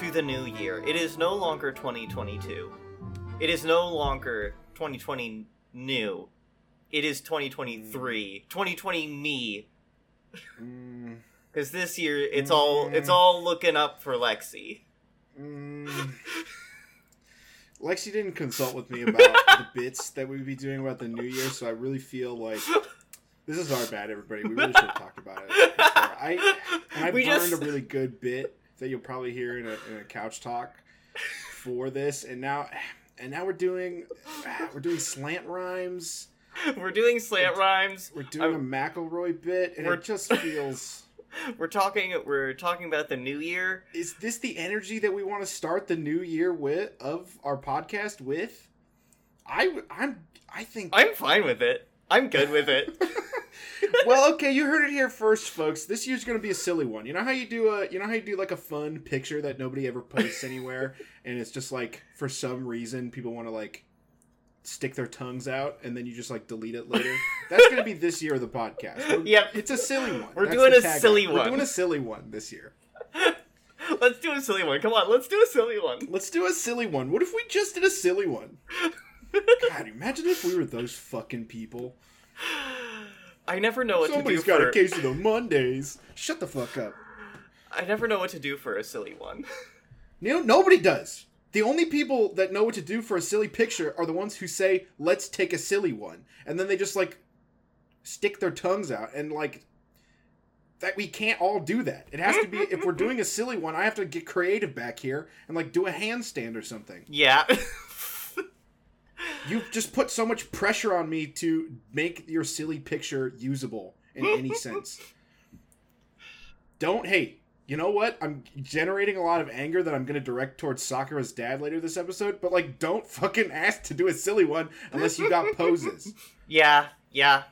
to the new year. It is no longer 2022. It is no longer 2020 new. It is 2023. 2020 me. Mm, Because this year it's all it's all looking up for Lexi. mm. Lexi didn't consult with me about the bits that we'd be doing about the new year, so I really feel like this is our bad, everybody. We really should have talked about it. before. I I We burned just- a really good bit that you'll probably hear in a, in a couch talk for this, and now and now we're doing we're doing slant rhymes. We're doing slant rhymes. We're doing I'm- a McElroy bit, and it just feels. We're talking we're talking about the new year. Is this the energy that we want to start the new year with of our podcast with? I I'm I think I'm fine with it. I'm good with it. well, okay, you heard it here first, folks. This year's gonna be a silly one. You know how you do a, you know how you do like a fun picture that nobody ever posts anywhere, and it's just like for some reason people want to like stick their tongues out, and then you just like delete it later. That's gonna be this year of the podcast. We're- Yep. it's a silly one. We're That's doing a silly We're one. doing a silly one this year. let's do a silly one. Come on, let's do a silly one. Let's do a silly one. What if we just did a silly one? God, imagine if we were those fucking people. I never know what Somebody's to do got for a case of the Mondays. Shut the fuck up. I never know what to do for a silly one. You know, nobody does. The only people that know what to do for a silly picture are the ones who say, "Let's take a silly one," and then they just like stick their tongues out and like that. We can't all do that. It has to be if we're doing a silly one. I have to get creative back here and like do a handstand or something. Yeah. You've just put so much pressure on me to make your silly picture usable in any sense. Don't hate. You know what? I'm generating a lot of anger that I'm going to direct towards Sakura's dad later this episode, but like, don't fucking ask to do a silly one unless you got poses. yeah, yeah.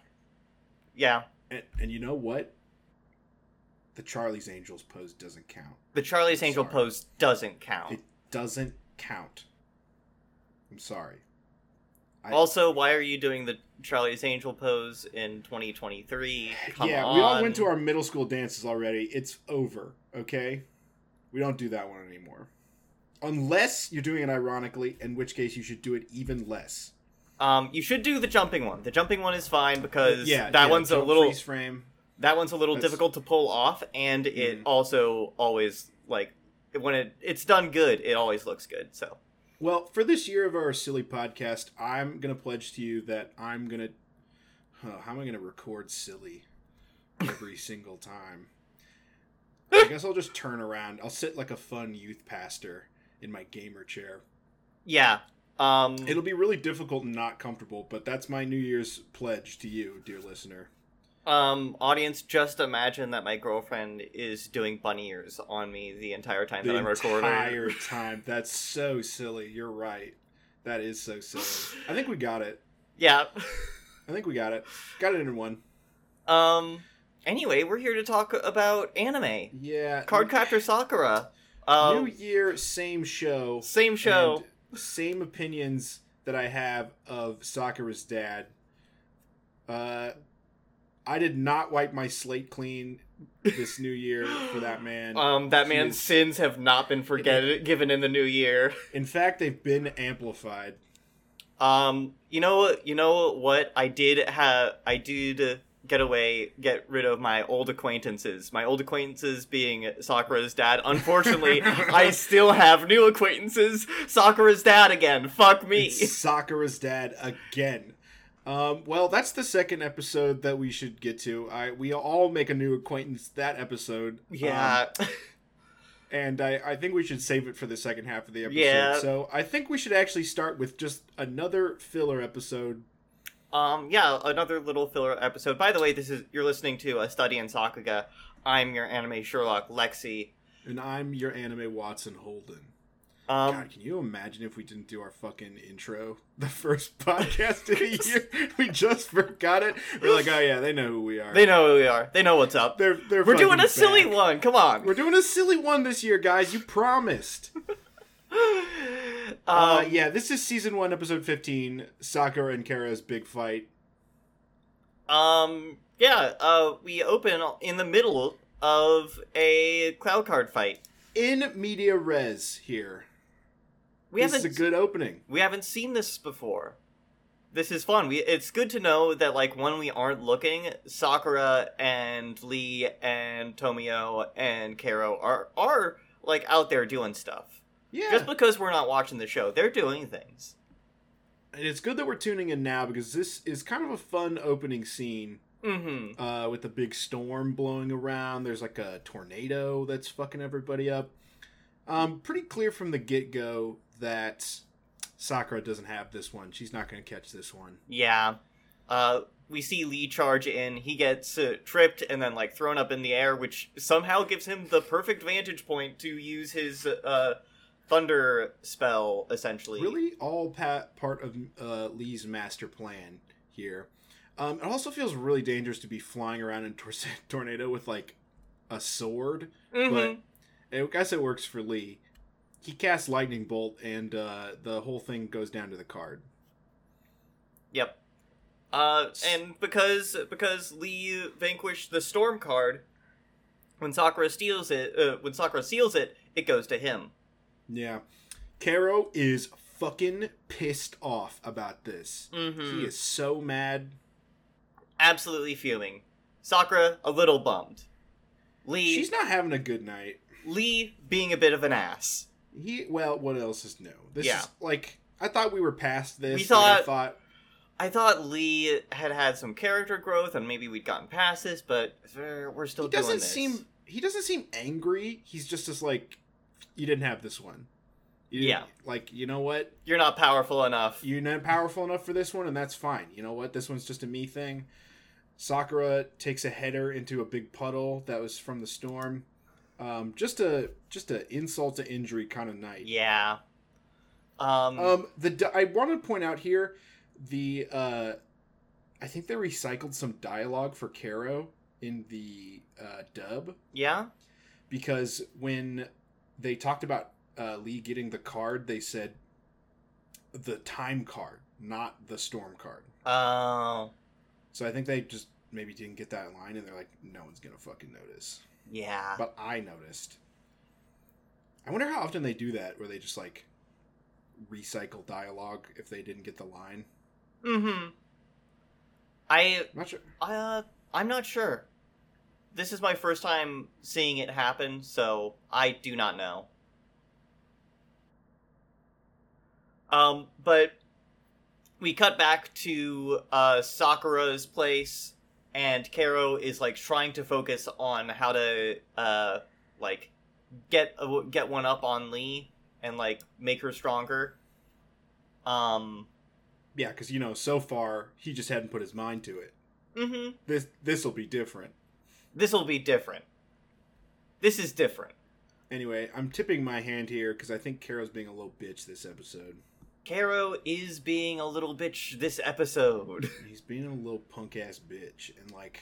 Yeah. And, and you know what? The Charlie's Angels pose doesn't count. The Charlie's Angel Sorry. pose doesn't count. It doesn't count. I'm sorry. I- also, why are you doing the Charlie's Angel pose in 2023? Come yeah, on. we all went to our middle school dances already. It's over, okay? We don't do that one anymore. Unless you're doing it ironically, in which case you should do it even less. Um, you should do the jumping one. The jumping one is fine because yeah, that yeah, one's a little freeze frame. that one's a little That's- difficult to pull off, and it Mhm. also always like when it it's done good, it always looks good. So Well, for this year of our silly podcast, I'm gonna pledge to you that I'm gonna. Huh, how am I gonna record silly every single time? I guess I'll just turn around. I'll sit like a fun youth pastor in my gamer chair. yeah, um, It'll be really difficult and not comfortable, but that's my New Year's pledge to you, dear listener. um, audience, just imagine that my girlfriend is doing bunny ears on me the entire time The that I'm recording. entire time. That's so silly. You're right. That is so silly. I think we got it. Yeah. I think we got it. Got it in one. Um. Anyway, we're here to talk about anime. Yeah. Cardcaptor Sakura. Um, New Year, same show. same show. Same opinions that I have of Sakura's dad. Uh, I did not wipe my slate clean this new year for that man. Um, that He man's is- sins have not been forget given in the new year. In fact, they've been amplified. Um, you know? You know what? I did have. I did get away, get rid of my old acquaintances. My old acquaintances being Sakura's dad. Unfortunately, I still have new acquaintances. Sakura's dad again. Fuck me. It's Sakura's dad again. Um, well, that's the second episode that we should get to. I we all make a new acquaintance that episode. Um, Yeah. and I, I think we should save it for the second half of the episode. Yeah. So I think we should actually start with just another filler episode. Um, yeah, another little filler episode. By the way, this is you're listening to a study in Sakuga. I'm your anime Sherlock Lexi. And I'm your anime Watson Holden. Um, God, can you imagine if we didn't do our fucking intro the first podcast of the year? We just forgot it. We're like, oh yeah, they know who we are. they know who we are. They know what's up. they're they're We're doing a silly one. Come on. We're doing a silly one this year, guys. You promised. uh, Um, yeah, this is season one, episode fifteen. Sakura and Kero's big fight. Um. Yeah. Uh. We open in the middle of a Clow card fight. In media res here. We this haven't. is a good opening. we haven't seen this before. This is fun. We. It's good to know that like when we aren't looking, Sakura and Lee and Tomoyo and Kero are are like out there doing stuff. Yeah, Just because we're not watching the show, they're doing things. and it's good that we're tuning in now because this is kind of a fun opening scene. Mm-hmm. uh, with a big storm blowing around. There's like a tornado that's fucking everybody up. Um, pretty clear from the get go that Sakura doesn't have this one. She's not going to catch this one. Yeah. Uh, we see Lee charge in. He gets uh, tripped and then like thrown up in the air, which somehow gives him the perfect vantage point to use his uh, thunder spell. Essentially, Really, all pat part of uh, Lee's master plan here. Um, it also feels really dangerous to be flying around in tor- tornado with like a sword, Mhm. but I guess it works for Lee. He casts lightning bolt, and uh, the whole thing goes down to the card. Yep. Uh, and because because Lee vanquished the storm card, when Sakura steals it, uh, when Sakura seals it, it goes to him. Yeah. Kero is fucking pissed off about this. Mm-hmm. He is so mad. absolutely fuming. Sakura a little bummed. Lee She's not having a good night. Lee being a bit of an ass. He well, what else is new? This Yeah. is like I thought we were past this. We thought- I thought I thought Lee had had some character growth and maybe we'd gotten past this, but we're still he doesn't doing this. seem he doesn't seem angry. He's just as like you didn't have this one. You Yeah. Like, you know what? You're not powerful enough. You're not powerful enough for this one, and that's fine. You know what? This one's just a me thing. Sakura takes a header into a big puddle that was from the storm. Um, just a just a insult to injury kind of night. Yeah. Um, Um, the I want to point out here the uh, I think they recycled some dialogue for Kero in the uh, dub yeah. because when they talked about uh, Lee getting the card, they said the time card, not the storm card. Oh. So I think they just maybe didn't get that line, and they're like, no one's gonna fucking notice. yeah. But I noticed. I wonder how often they do that, where they just like recycle dialogue if they didn't get the line. Mm-hmm. I I'm not sure. uh I'm not sure. This is my first time seeing it happen, so I do not know. Um, but we cut back to uh, Sakura's place, and Kero is like trying to focus on how to uh, like get uh, get one up on Lee and like make her stronger. Um. Yeah, because you know, so far he just hadn't put his mind to it. Mm-hmm. This this will be different. This will be different. This is different. Anyway, I'm tipping my hand here because I think Kero's being a little bitch this episode. Kero is being a little bitch this episode. He's being a little punk ass bitch, and like,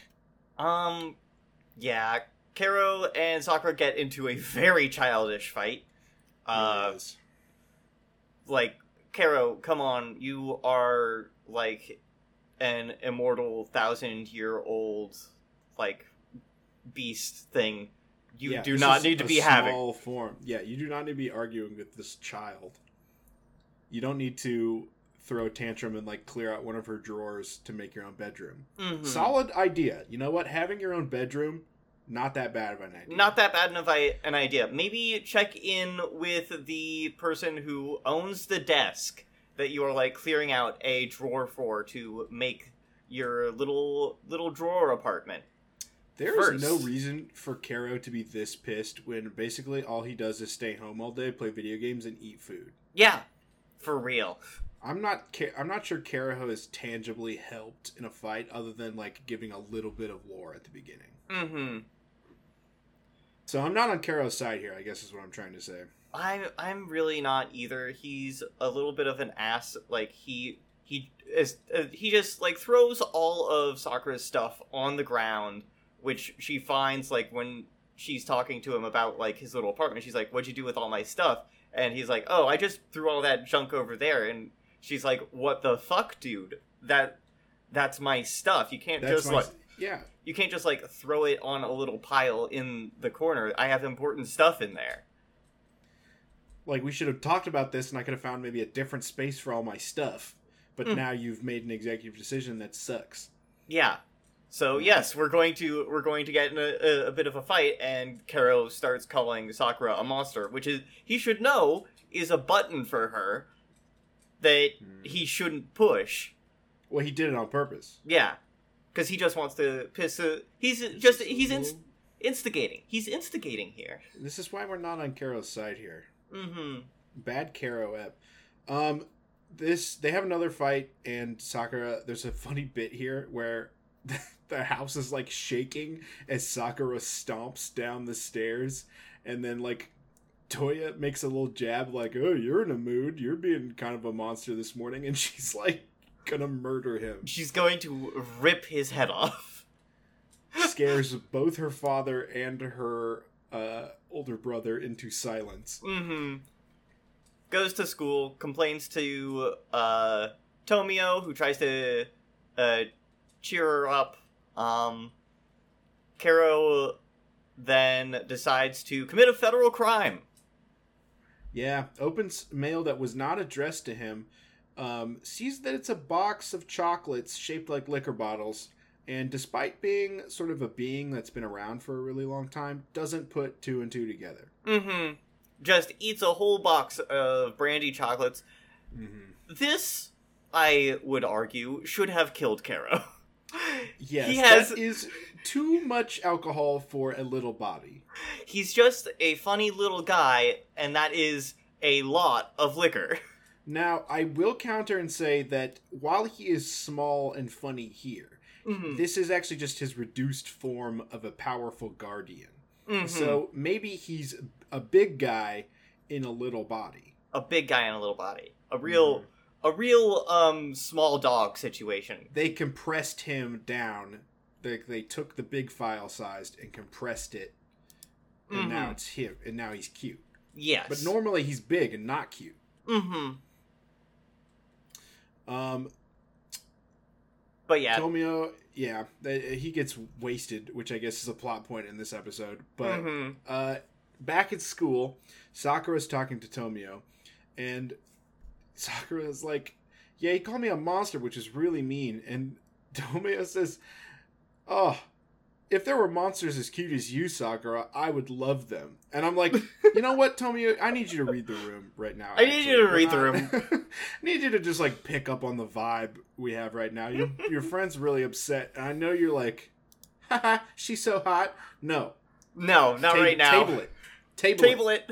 Um, yeah, Kero and Sakura get into a very childish fight. Uh, yes. like, Kero, come on, you are like an immortal thousand year old, like, beast thing. You Yeah, do not need to be having. form. Yeah, you do not need to be arguing with this child. You don't need to throw a tantrum and like clear out one of her drawers to make your own bedroom. Mhm. Solid idea. You know what? Having your own bedroom, not that bad of an idea. Not that bad of an idea. Maybe check in with the person who owns the desk that you are like clearing out a drawer for to make your little little drawer apartment. There is no reason for Kero to be this pissed when basically all he does is stay home all day, play video games, and eat food. Yeah, for real. I'm not. I'm not sure Kero has tangibly helped in a fight, other than like giving a little bit of lore at the beginning. Mm-hmm. So I'm not on Kero's side here. I guess is what I'm trying to say. I'm I'm really not either. He's a little bit of an ass. Like he he is uh, he just like throws all of Sakura's stuff on the ground, which she finds like when she's talking to him about like his little apartment. She's like, "What'd you do with all my stuff?" And he's like, "Oh, I just threw all that junk over there." And she's like, "What the fuck, dude? That that's my stuff. You can't That's just like." yeah. You can't just like throw it on a little pile in the corner. I have important stuff in there. Like we should have talked about this, and I could have found maybe a different space for all my stuff. But Hmm. now you've made an executive decision that sucks. Yeah. So yes, we're going to we're going to get in a, a, a bit of a fight, and Kero starts calling Sakura a monster, which is he should know is a button for her that he shouldn't push. Well, he did it on purpose. Yeah, because he just wants to piss. A, he's just he's inst- instigating. He's instigating here. This is why we're not on Kero's side here. Mm-hmm. Bad Kero ep. Um, this they have another fight, and Sakura. There's a funny bit here where the house is like shaking as Sakura stomps down the stairs, and then like Toya makes a little jab, like, "Oh, you're in a mood. You're being kind of a monster this morning," and she's like gonna murder him. She's going to rip his head off. Scares both her father and her uh, older brother into silence. Mm-hmm. Goes to school, complains to uh, Tomoyo, who tries to uh, cheer her up. Um, Kero then decides to commit a federal crime. Yeah, opens mail that was not addressed to him. Um, sees that it's a box of chocolates shaped like liquor bottles, and despite being sort of a being that's been around for a really long time, doesn't put two and two together. Mm-hmm. Just eats a whole box of brandy chocolates. Mm-hmm. This, I would argue, should have killed Kero. Yes, He has- that is too much alcohol for a little body. He's just a funny little guy, and that is a lot of liquor. Now, I will counter and say that while he is small and funny here, Mhm. this is actually just his reduced form of a powerful guardian. Mhm. So maybe he's a big guy in a little body. a big guy in a little body. A real a real um small dog situation. They compressed him down. They, they took the big file sized and compressed it, and now Mhm. it's him. And now he's cute. Yes. But normally he's big and not cute. Mhm. Um, But yeah. Tomoyo, yeah, he gets wasted, which I guess is a plot point in this episode. But Mhm. uh, back at school, Sakura's talking to Tomoyo, and Sakura's like, "Yeah, he called me a monster, which is really mean." And Tomoyo says, "Oh, if there were monsters as cute as you, Sakura, I would love them." And I'm like, "You know what, Tomoyo? I need you to read the room right now. I need you to We're read the room. I need you to just like pick up on the vibe we have right now. Your your friend's really upset, and I know you're like, haha, she's so hot. No, No, not Ta- right now. Table it. Table, it. Table it.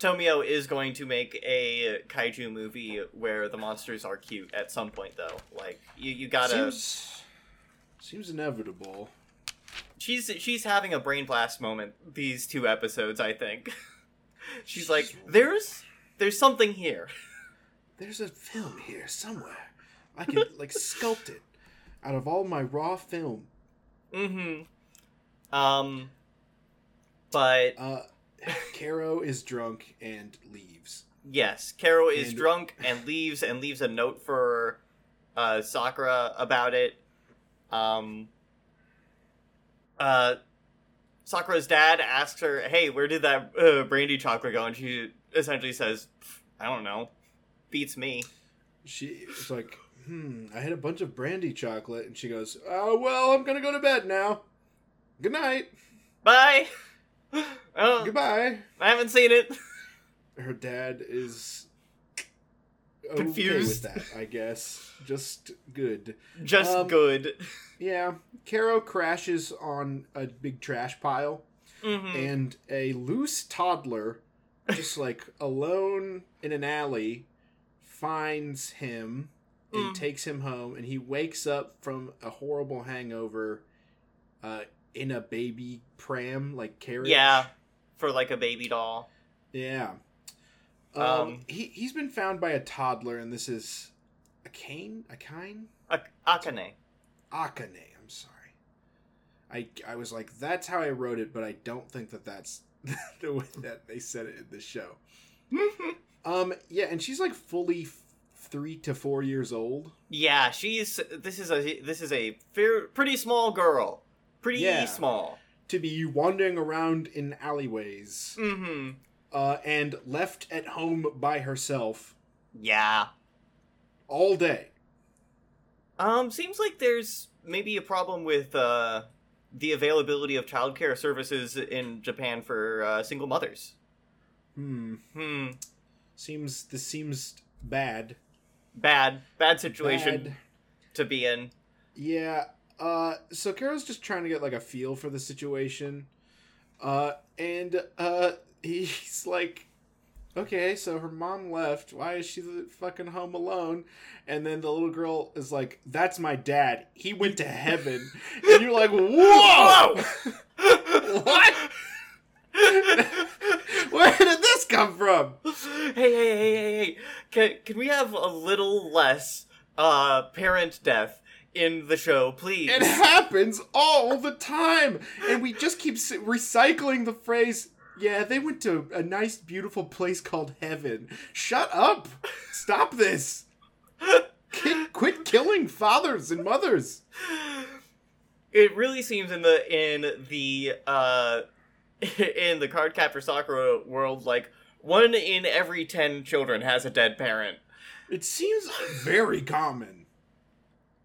Tomoyo is going to make a kaiju movie where the monsters are cute at some point, though. Like you, you gotta. Seems seems inevitable. She's she's having a brain blast moment these two episodes. I think. She's like, there's there's something here. There's a film here somewhere. I can like sculpt it out of all my raw film. Mm-hmm. Um. But Uh, Kero is drunk and leaves. yes, Kero is And- drunk and leaves and leaves a note for uh, Sakura about it. Um. Uh. Sakura's dad asks her, "Hey, where did that uh, brandy chocolate go?" And she essentially says, "I don't know. Beats me." She is like, hmm, I had a bunch of brandy chocolate, and she goes, oh well, I'm gonna go to bed now. Good night. Bye. Oh, Goodbye. I haven't seen it. her dad is okay Confused. with that, I guess. Just good. Just Um, good. Yeah, Kero crashes on a big trash pile, hmm and a loose toddler, just like alone in an alley, finds him and Mm. takes him home. And he wakes up from a horrible hangover, uh, in a baby pram like carriage. Yeah, for like a baby doll. Yeah. Um, Um, he he's been found by a toddler, and this is a cane, a kine, A- Akane. Akane. I'm sorry. I I was like, that's how I wrote it, but I don't think that that's the way that they said it in the show. Um, yeah, and she's like fully three to four years old. yeah, she's this is a this is a fair, pretty small girl. Pretty Yeah. small. to be wandering around in alleyways Mm-hmm. uh, and left at home by herself Yeah. all day. Um, seems like there's maybe a problem with uh the availability of childcare services in Japan for uh, single mothers. Hmm. Hmm. Seems this seems bad. Bad, bad situation Bad. to be in. Yeah. Uh. So Kero's just trying to get like a feel for the situation. Uh. And uh. He's like. Okay, so her mom left. Why is she fucking home alone? And then the little girl is like, "That's my dad. He went to heaven." And you're like, "Whoa! what? Where did this come from?" hey, hey, hey, hey, hey! Can can we have a little less uh parent death in the show, please? It happens all the time, and we just keep recycling the phrase. Yeah, they went to a nice, beautiful place called heaven. Shut up! Stop this! Quit, quit killing fathers and mothers. it really seems in the in the uh in the card cardcaptor Sakura world like one in every 10 children has a dead parent. It seems very common.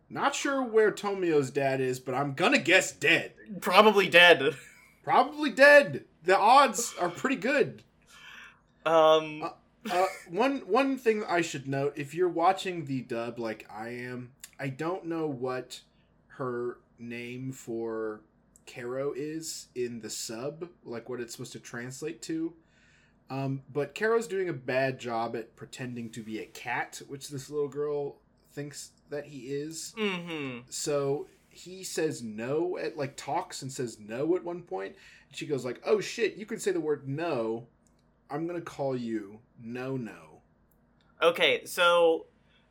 Not sure where Tomoyo's dad is, but I'm gonna guess dead. Probably dead. Probably dead. The odds are pretty good. Um Uh, uh, one one thing I should note: if you're watching the dub like I am, I don't know what her name for Kero is in the sub, like what it's supposed to translate to. Um, but Kero's doing a bad job at pretending to be a cat, which this little girl thinks that he is. mhm. So he says no at like talks and says no at one point. And she goes like, "Oh shit, you can say the word no. I'm gonna call you no no." Okay, so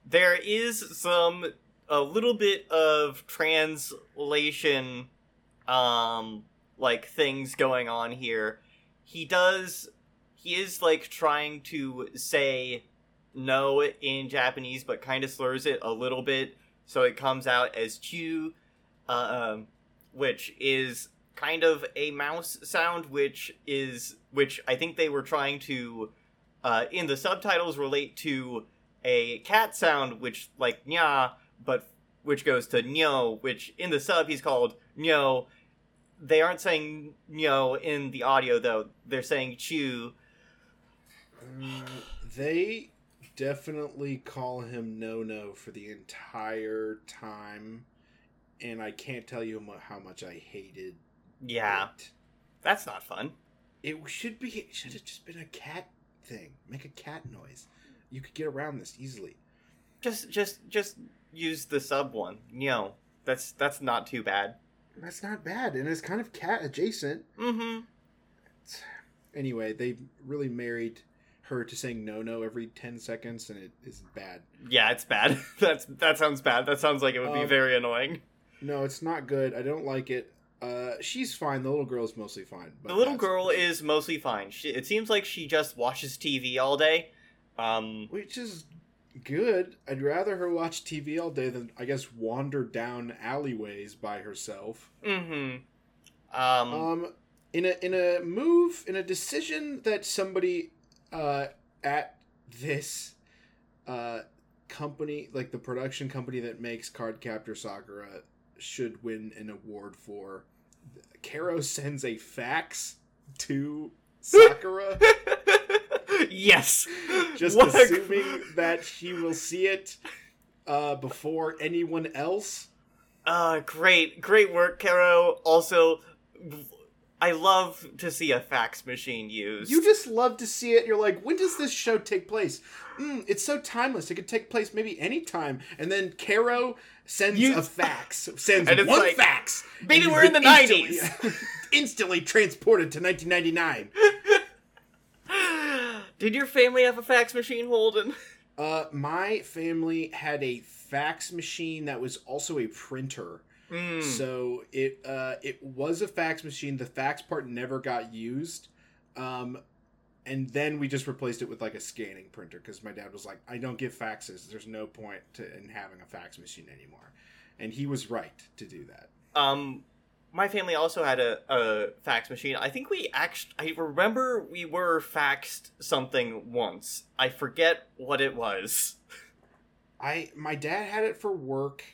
there is some a little bit of translation um like things going on here. He does he is like trying to say no in Japanese but kind of slurs it a little bit. So it comes out as chu um which is kind of a mouse sound which is which I think they were trying to uh, in the subtitles relate to a cat sound which like nya but which goes to nyo which in the sub he's called nyo. They aren't saying nyo in the audio though. They're saying chew Mm, they definitely call him no no for the entire time, and I can't tell you how much I hated. yeah it. that's not fun It should be. It should have just been a cat thing. Make a cat noise. You could get around this easily. just just just use the sub one nyo that's that's not too bad That's not bad, and it's kind of cat adjacent. mm-hmm Anyway, they really married her to saying no no every 10 seconds and it is bad. Yeah it's bad. That's that sounds bad. That sounds like it would be Um, very annoying. no it's not good. I don't like it. Uh she's fine. The little girl's mostly fine but the little girl is mostly fine. She, it seems like she just watches tv all day um which is good. I'd rather her watch tv all day than i guess wander down alleyways by herself. Mm-hmm. Um um in a in a move in a decision that somebody uh at this uh company like the production company that makes Cardcaptor Sakura should win an award for Kero sends a fax to Sakura yes. just What a- assuming that she will see it uh, before anyone else Uh, great, great work, Kero. Also, I love to see a fax machine used. You just love to see it. You're like, when does this show take place? Mm, it's so timeless. It could take place maybe any time. And then Kero sends You- a fax, sends And it's one like, fax. Maybe we're in the instantly- 90s." instantly transported to 1999. Did your family have a fax machine, Holden? Uh, my family had a fax machine that was also a printer. Mm. So it uh, it was a fax machine. The fax part never got used, um, and then we just replaced it with like a scanning printer because my dad was like, "I don't give faxes. There's no point to in having a fax machine anymore," and he was right to do that. Um, my family also had a, a fax machine. I think we actually. I remember we were faxed something once. I forget what it was. I my dad had it for work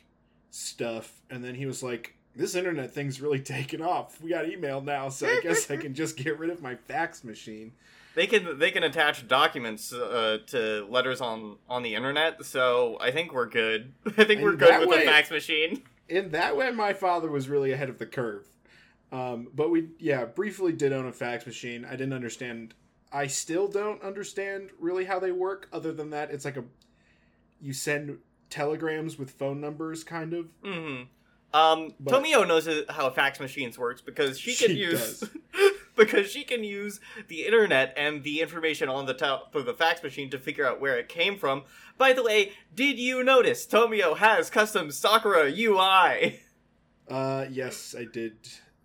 stuff, and then he was like, "This internet thing's really taken off. We got email now, so I guess I can just get rid of my fax machine." They can they can attach documents uh, to letters on on the internet. So I think we're good. I think we're And good with way- the fax machine. in that way my father was really ahead of the curve um, but we yeah briefly did own a fax machine i didn't understand i still don't understand really how they work other than that it's like a you send telegrams with phone numbers kind of. Hmm Um, But- Tomoyo knows how fax machines works because she can She use because she can use the internet and the information on the top of the fax machine to figure out where it came from. By the way, did you notice Tomoyo has custom Sakura UI? uh yes i did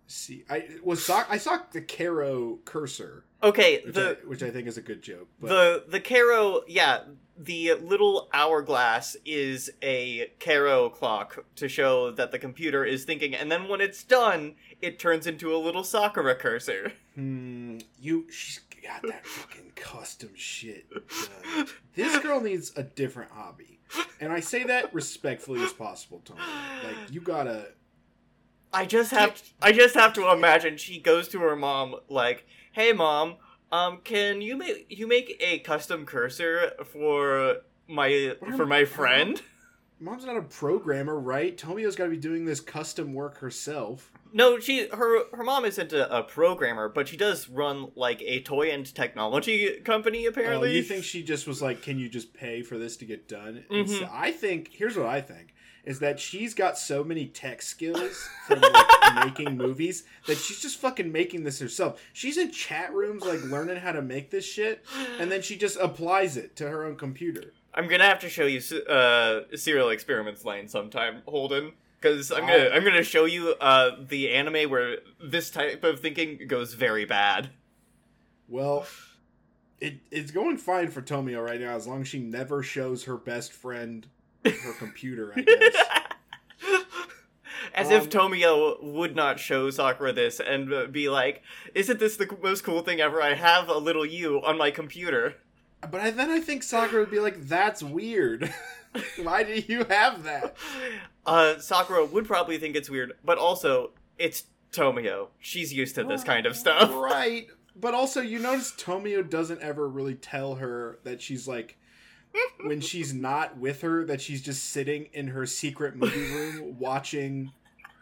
see. I was saw i saw the Kero cursor Okay, which, the I, which I think is a good joke but the the Kero, yeah, the little hourglass is a Kero clock to show that the computer is thinking, and then when it's done, it turns into a little Sakura cursor. Hmm, you she's got that fucking custom shit. done. This girl needs a different hobby, and I say that respectfully as possible, Tony. Like you gotta. I just have I just have to imagine she goes to her mom like, "Hey mom, um can you make you make a custom cursor for my for my friend?" Mom's not a programmer, right? Tomoyo's got to be doing this custom work herself. No, she her her mom isn't a, a programmer, but she does run like a toy and technology company Oh, apparently. you think she just was like, "Can you just pay for this to get done?" And so- Mhm. I think here's what I think is that she's got so many tech skills from like, making movies that she's just fucking making this herself. She's in chat rooms like learning how to make this shit, and then she just applies it to her own computer. I'm gonna have to show you uh, Serial Experiments Lain sometime, Holden, because I'm gonna I'm gonna show you uh, the anime where this type of thinking goes very bad. Well, it it's going fine for Tomoyo right now as long as she never shows her best friend her computer. I guess. As Um, if Tomoyo would not show Sakura this and be like, "Isn't this the most cool thing ever? I have a little you on my computer." But I, then I think Sakura would be like, "That's weird. Why do you have that?" Uh, Sakura would probably think it's weird, but also it's Tomoyo. She's used to this kind of stuff. Right. But also, you notice Tomoyo doesn't ever really tell her that she's like, when she's not with her, that she's just sitting in her secret movie room watching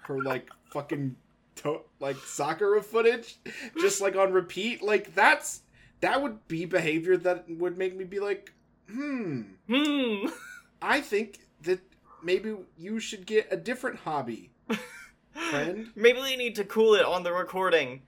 her like fucking to- like Sakura footage, just like on repeat. Like that's that would be behavior that would make me be like, hmm. Hmm. I think that maybe you should get a different hobby, friend. Maybe they need to cool it on the recording.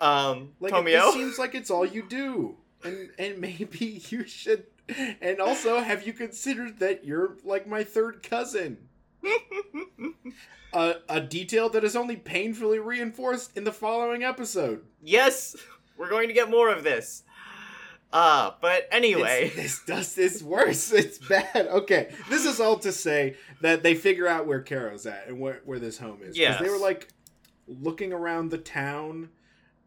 Um, Like Tomoyo. it seems like it's all you do, and and maybe you should. And also, have you considered that you're like my third cousin? a, a detail that is only painfully reinforced in the following episode. yes, we're going to get more of this. Uh, but anyway. It's- this does this worse. It's bad. Okay, this is all to say that they figure out where Caro's at and where, where this home is. Yes. they were like looking around the town,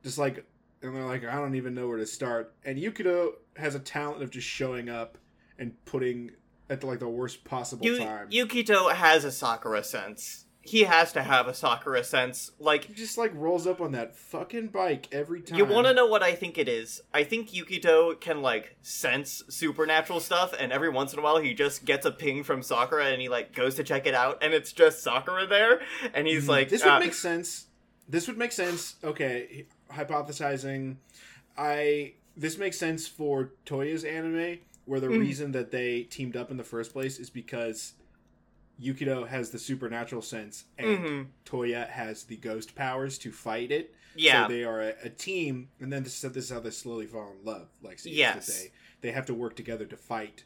just like, and they're like, I don't even know where to start. And Yukito has a talent of just showing up and putting at the, like the worst possible time. Yukito has a Sakura sense. He has to have a Sakura sense. Like, he just like rolls up on that fucking bike every time. you want to know what I think it is? I think Yukito can, like, sense supernatural stuff, and every once in a while he just gets a ping from Sakura and he, like, goes to check it out, and it's just Sakura there, and he's like, this would uh, make sense. This would make sense. Okay, hypothesizing. I this makes sense for Toya's anime, where the Mhm. reason that they teamed up in the first place is because Yukito has the supernatural sense and hmm Toya has the ghost powers to fight it. Yeah. So they are a, a team, and then this, this is how they slowly fall in love. Like, see, Yes. they they have to work together to fight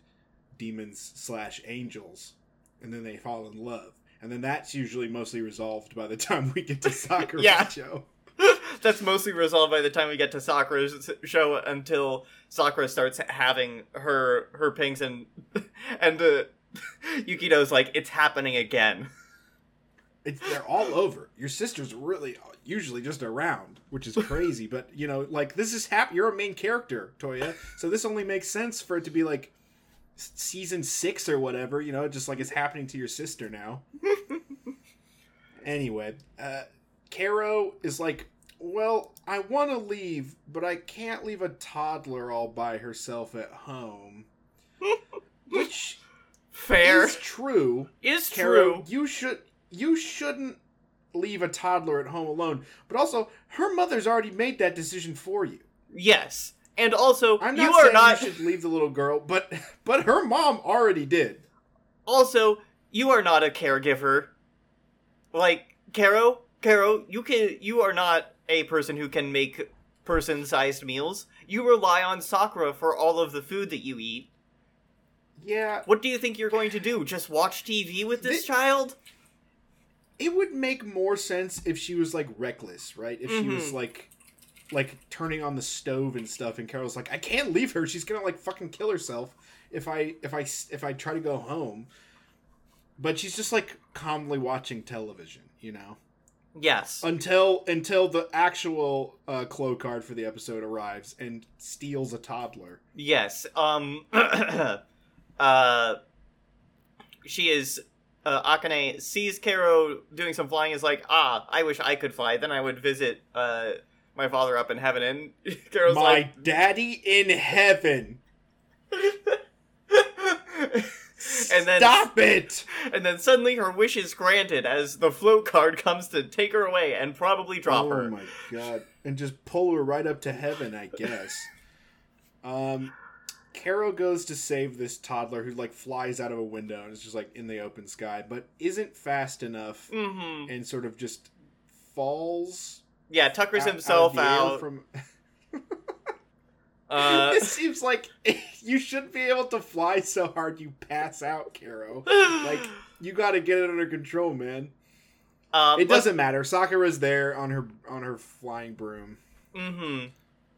demons slash angels, and then they fall in love, and then that's usually mostly resolved by the time we get to Sakura Yeah. That's mostly resolved by the time we get to Sakura's show until Sakura starts having her her pinks and and uh, Yukito's like it's happening again. It's, they're all over. Your sister's really usually just around, which is crazy. but you know, like this is hap- You're a main character, Toya, so this only makes sense for it to be like season six or whatever. You know, just like it's happening to your sister now. anyway, uh, Caro is like, well, I want to leave, but I can't leave a toddler all by herself at home. Which Fair is true. is Kero, true. you should you shouldn't leave a toddler at home alone. But also, her mother's already made that decision for you. Yes, and also I'm not you are saying not. you should leave the little girl, but but her mom already did. Also, you are not a caregiver. Like Kero, Kero, you can. You are not a person who can make person-sized meals. You rely on Sakura for all of the food that you eat. Yeah, What do you think you're going to do? Just watch TV with this Thi- child? it would make more sense if she was like reckless, right? If she was Mhm. like like turning on the stove and stuff and Kero's like I can't leave her. She's going to like fucking kill herself if I if I if I try to go home. But she's just like calmly watching television, you know. Yes. until until the actual uh, Clow card for the episode arrives and steals a toddler. Yes. Um. uh. She is. Uh, Akane sees Kero doing some flying. Is like, ah, I wish I could fly. Then I would visit uh my father up in heaven. And Kero's like, My like, daddy in heaven. and then Stop it! and then suddenly her wish is granted as the float card comes to take her away and probably drop oh her. Oh my god! And just pull her right up to heaven, I guess. um, Kero goes to save this toddler who like flies out of a window and is just like in the open sky, but isn't fast enough Mm-hmm. and sort of just falls. Yeah, tuckers out- himself out, of the air out. from Uh, it seems like you shouldn't be able to fly so hard you pass out, Kero. Like you got to get it under control, man. um, It doesn't matter. Sakura's there on her on her flying broom. Mm-hmm.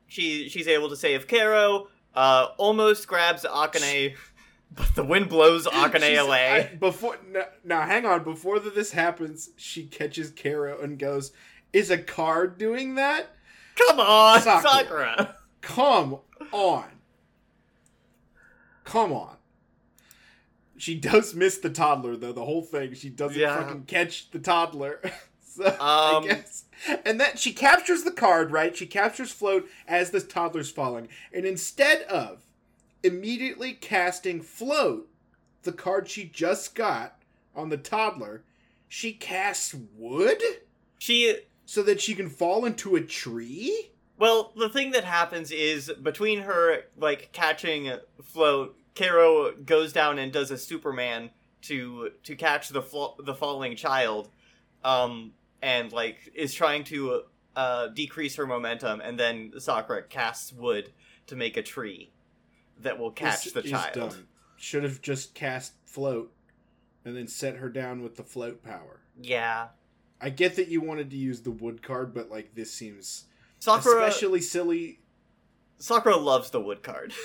She she's able to save Kero. Uh, almost grabs Akane, but the wind blows Akane away. I- before now, now, hang on. Before that this happens, she catches Kero and goes, "Is a card doing that? Come on, Sakura. Sakura. Come on, come on." She does miss the toddler though. The whole thing. She doesn't Yeah. fucking catch the toddler. so Um, I guess. And then she captures the card, right? She captures float as the toddler's falling, and instead of immediately casting float, the card she just got on the toddler, she casts wood She so that she can fall into a tree. Well, the thing that happens is between her like catching float, Kero goes down and does a Superman to to catch the flo- the falling child, um, and like is trying to uh decrease her momentum, and then Sakura casts wood to make a tree that will catch the is child. dumb. Should have just cast float and then set her down with the float power. Yeah, I get that you wanted to use the wood card, but like this seems Sakura. especially silly. Sakura loves the wood card.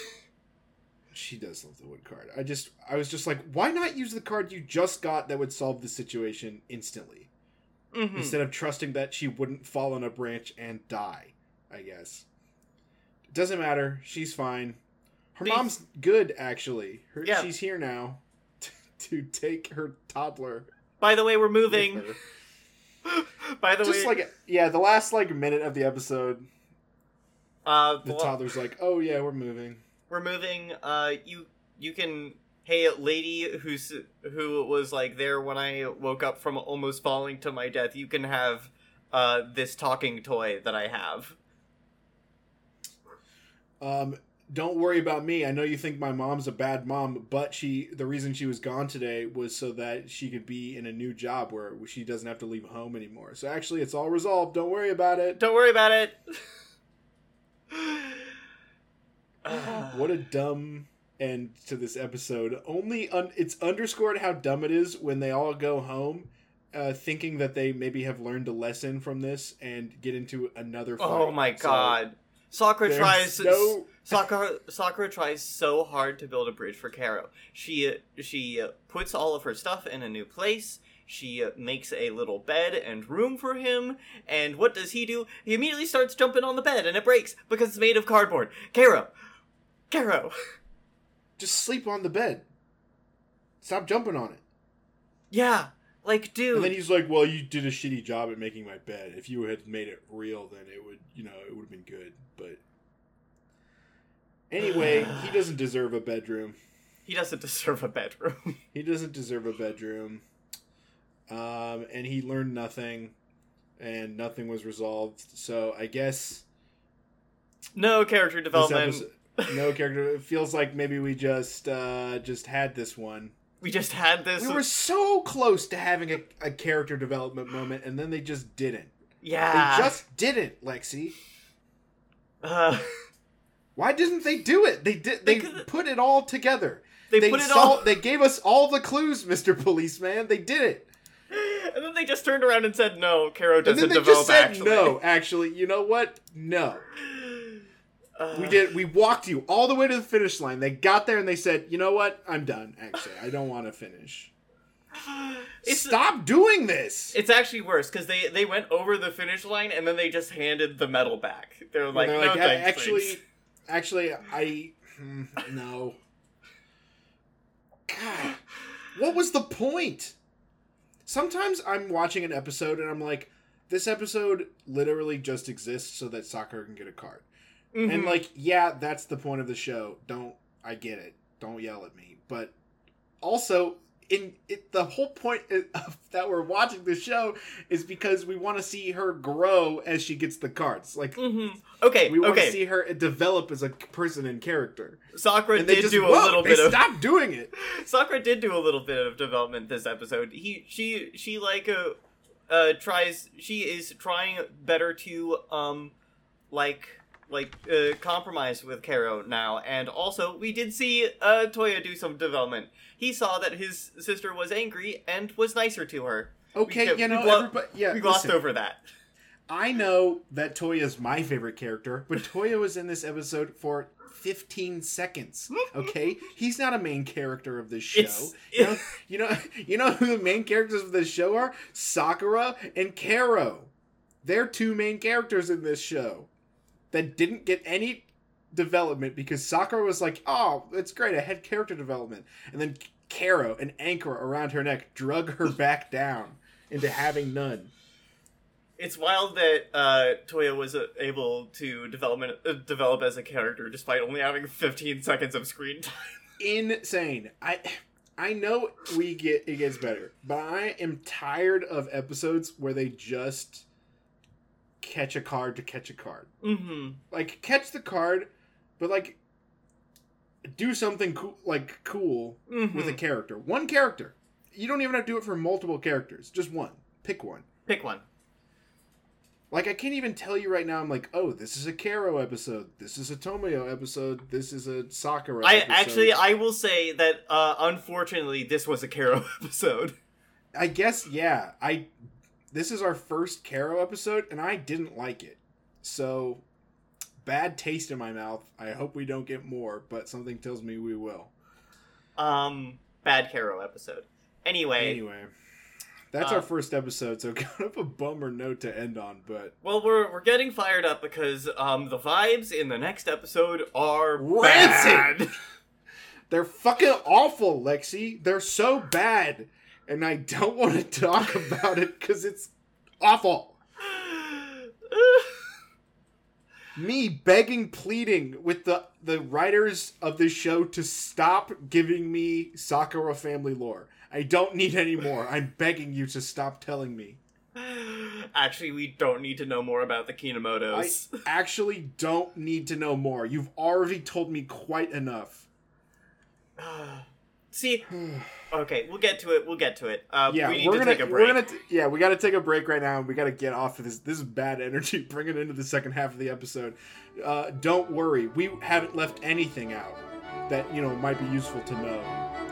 She does love the wood card. I just, I was just like, why not use the card you just got that would solve the situation instantly Mhm. instead of trusting that she wouldn't fall on a branch and die? I guess it doesn't matter. She's fine. Her These- mom's good actually. Her, Yeah. she's here now to take her toddler. By the way, we're moving. By the just way, like yeah, the last like minute of the episode, uh, the well, toddler's like, "Oh yeah, we're moving. We're moving. Uh, you you can hey lady who's who was like there when I woke up from almost falling to my death. You can have uh this talking toy that I have." Um, don't worry about me. I know you think my mom's a bad mom, but she the reason she was gone today was so that she could be in a new job where she doesn't have to leave home anymore. So actually, it's all resolved. Don't worry about it. Don't worry about it. what a dumb end to this episode. Only un- it's underscored how dumb it is when they all go home. Uh, thinking that they maybe have learned a lesson from this and get into another fight. Oh my So god. Sakura there's tries no Sakura Sakura tries so hard to build a bridge for Kero. She she puts all of her stuff in a new place. She makes a little bed and room for him. And what does he do? He immediately starts jumping on the bed and it breaks because it's made of cardboard. Kero, Kero. just sleep on the bed. Stop jumping on it. Yeah, like dude. And then he's like, "Well, you did a shitty job at making my bed. If you had made it real, then it would, you know, it would have been good." But anyway, he doesn't deserve a bedroom. he doesn't deserve a bedroom. He doesn't deserve a bedroom. Um, and he learned nothing, and nothing was resolved. So I guess no character development. episode, no character. It feels like maybe we just uh, just had this one. we just had this. We were so close to having a, a character development moment, and then they just didn't. yeah. They just didn't, Lexi. Uh, Why didn't they do it? They did. They Because- put it all together. they, put it all. They gave us all the clues, Mister Policeman. They did it, And then they just turned around and said, "No, Kero and then doesn't they develop." just said actually. no. Actually, you know what? No, Uh, we did. We walked you all the way to the finish line. They got there and they said, "You know what? I'm done. Actually, I don't want to finish. Stop doing this." it's actually worse because they they went over the finish line and then they just handed the medal back. They were like, "No, they're like, "A- thanks, actually, thanks." Actually, I hmm, no. God, what was the point? Sometimes I'm watching an episode and I'm like, this episode literally just exists so that Sakura can get a card. And Mhm. like, yeah, that's the point of the show. Don't I get it? Don't yell at me. But also, in it, the whole point of that we're watching the show is because we want to see her grow as she gets the cards. Like, Mhm. okay, we want okay. to see her develop as a person and character. Sakura And they did just do a little bit of stop doing it. Sakura did do a little bit of development this episode. He she she like uh, uh tries she is trying better to um like like uh, compromise with Kero now and also we did see uh Toya do some development. He saw that his sister was angry and was nicer to her. Okay, can't- you know, we glo- yeah. we glossed listen, over that. I know that Toya is my favorite character, but Toya was in this episode for 15 seconds. Okay, he's not a main character of this show. It's You know, you know, you know who the main characters of this show are? Sakura and Karo. They're two main characters in this show that didn't get any development because Sakura was like, "Oh, it's great, I had character development," and then Kero, an anchor around her neck, drug her back down into having none. It's wild that uh, Toya was uh, able to development uh, develop as a character despite only having 15 seconds of screen time. insane. I I know we get it gets better, but I am tired of episodes where they just catch a card to catch a card. Mm-hmm. Like catch the card, but like do something cool like cool mm-hmm. with a character. One character. You don't even have to do it for multiple characters. Just one. Pick one. Pick one. Like I can't even tell you right now. I'm like, oh, this is a Kero episode. This is a Tomoyo episode. This is a Sakura. I episode. actually, I will say that uh, unfortunately, this was a Kero episode. I guess yeah. I this is our first Kero episode, and I didn't like it. So bad taste in my mouth. I hope we don't get more, but something tells me we will. Um, bad Kero episode. Anyway, Anyway, that's Uh, our first episode, so kind of a bummer note to end on. But well, we're we're getting fired up because um the vibes in the next episode are Rancid! bad. they're fucking awful, Lexi. They're so bad, and I don't want to talk about it because it's awful. me begging pleading with the the writers of this show to stop giving me sakura family lore i don't need any more i'm begging you to stop telling me Actually, we don't need to know more about the Kinomotos. I actually, don't need to know more. You've already told me quite enough. See, okay, we'll get to it. We'll get to it. Uh, yeah, we need to gonna take a we're break. gonna t- yeah we got to take a break right now and we got to get off of this. This is bad energy. Bring it into the second half of the episode. Uh, don't worry, we haven't left anything out that you know might be useful to know.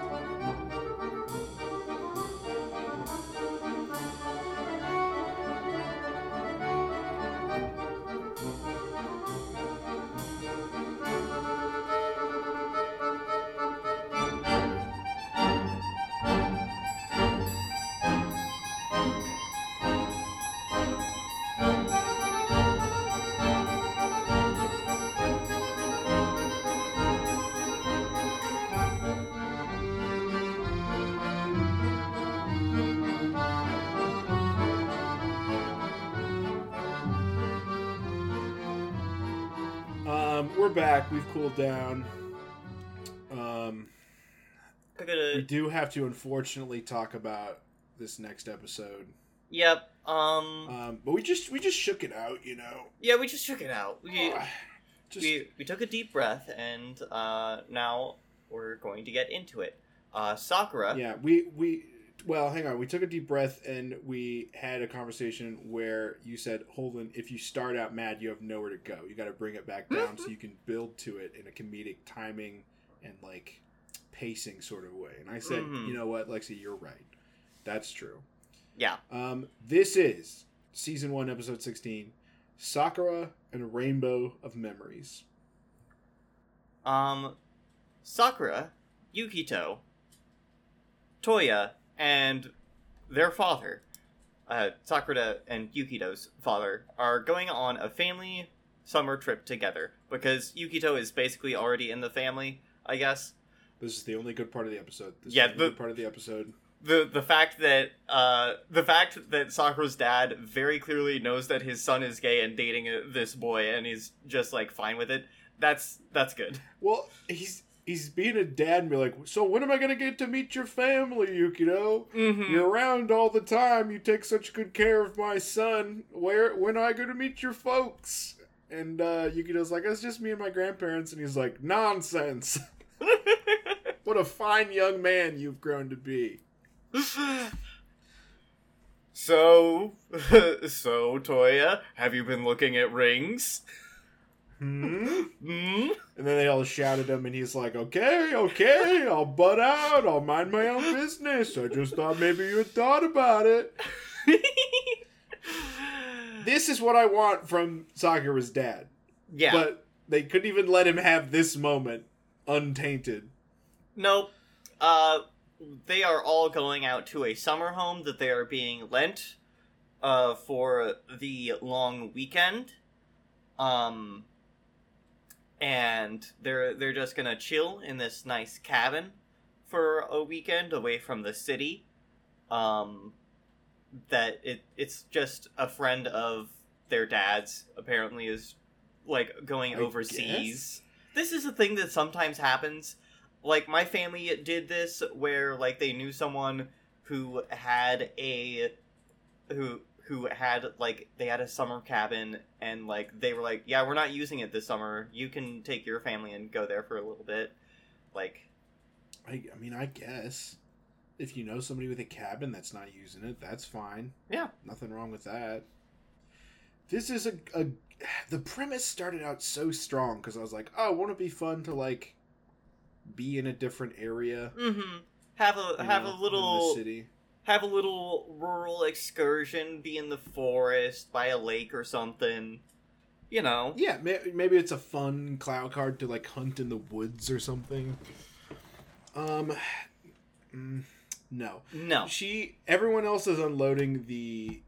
Down. Um, gonna- we do have to unfortunately talk about this next episode. Yep. Um. Um, but we just we just shook it out, you know. Yeah, we just shook it out. We Just we, we took a deep breath, and uh, now we're going to get into it. Uh, Sakura. yeah, we we well, hang on. We took a deep breath and we had a conversation where you said, "Holden, if you start out mad, you have nowhere to go. You got to bring it back down so you can build to it in a comedic timing and like pacing sort of way." And I said, Mhm. "You know what, Lexi, you're right. That's true." Yeah. Um, this is season one, episode sixteen, Sakura and a Rainbow of Memories. Um, Sakura, Yukito, Toya, and their father, uh, Sakura and Yukito's father, are going on a family summer trip together because Yukito is basically already in the family, I guess. This is the only good part of the episode. This Yeah, is the the- good part of the episode. the the fact that uh the fact that Sakura's dad very clearly knows that his son is gay and dating uh, this boy and he's just like fine with it. That's that's good. Well, he's he's being a dad and be like, so when am I gonna get to meet your family, Yukito? Mm-hmm. You're around all the time. You take such good care of my son. Where when am I gonna meet your folks? And uh, Yukito's like, it's just me and my grandparents. And he's like, nonsense. what a fine young man you've grown to be. so so Toya, have you been looking at rings? Hmm? Hmm? And then they all shout at him, and he's like, okay, okay, I'll butt out. I'll mind my own business. I just thought maybe you had thought about it. This is what I want from Sakura's dad. yeah. But they couldn't even let him have this moment untainted. Nope. Uh, they are all going out to a summer home that they are being lent uh, for the long weekend. Um, and they're they're just gonna chill in this nice cabin for a weekend away from the city. Um, that it it's just a friend of their dad's apparently is like going I overseas. This is a thing that sometimes happens like my family did this where like they knew someone who had a who who had like they had a summer cabin and like they were like yeah we're not using it this summer you can take your family and go there for a little bit like I, I mean, I guess if you know somebody with a cabin that's not using it, that's fine. Yeah. nothing wrong with that. This is a, a the premise started out so strong because I was like, oh, won't it be fun to like be in a different area? mm-hmm have a have know, a little city. Have a little rural excursion be in the forest by a lake or something you know Yeah, may, maybe it's a fun Clow card to like hunt in the woods or something. Um, mm, no. no She, everyone else is unloading the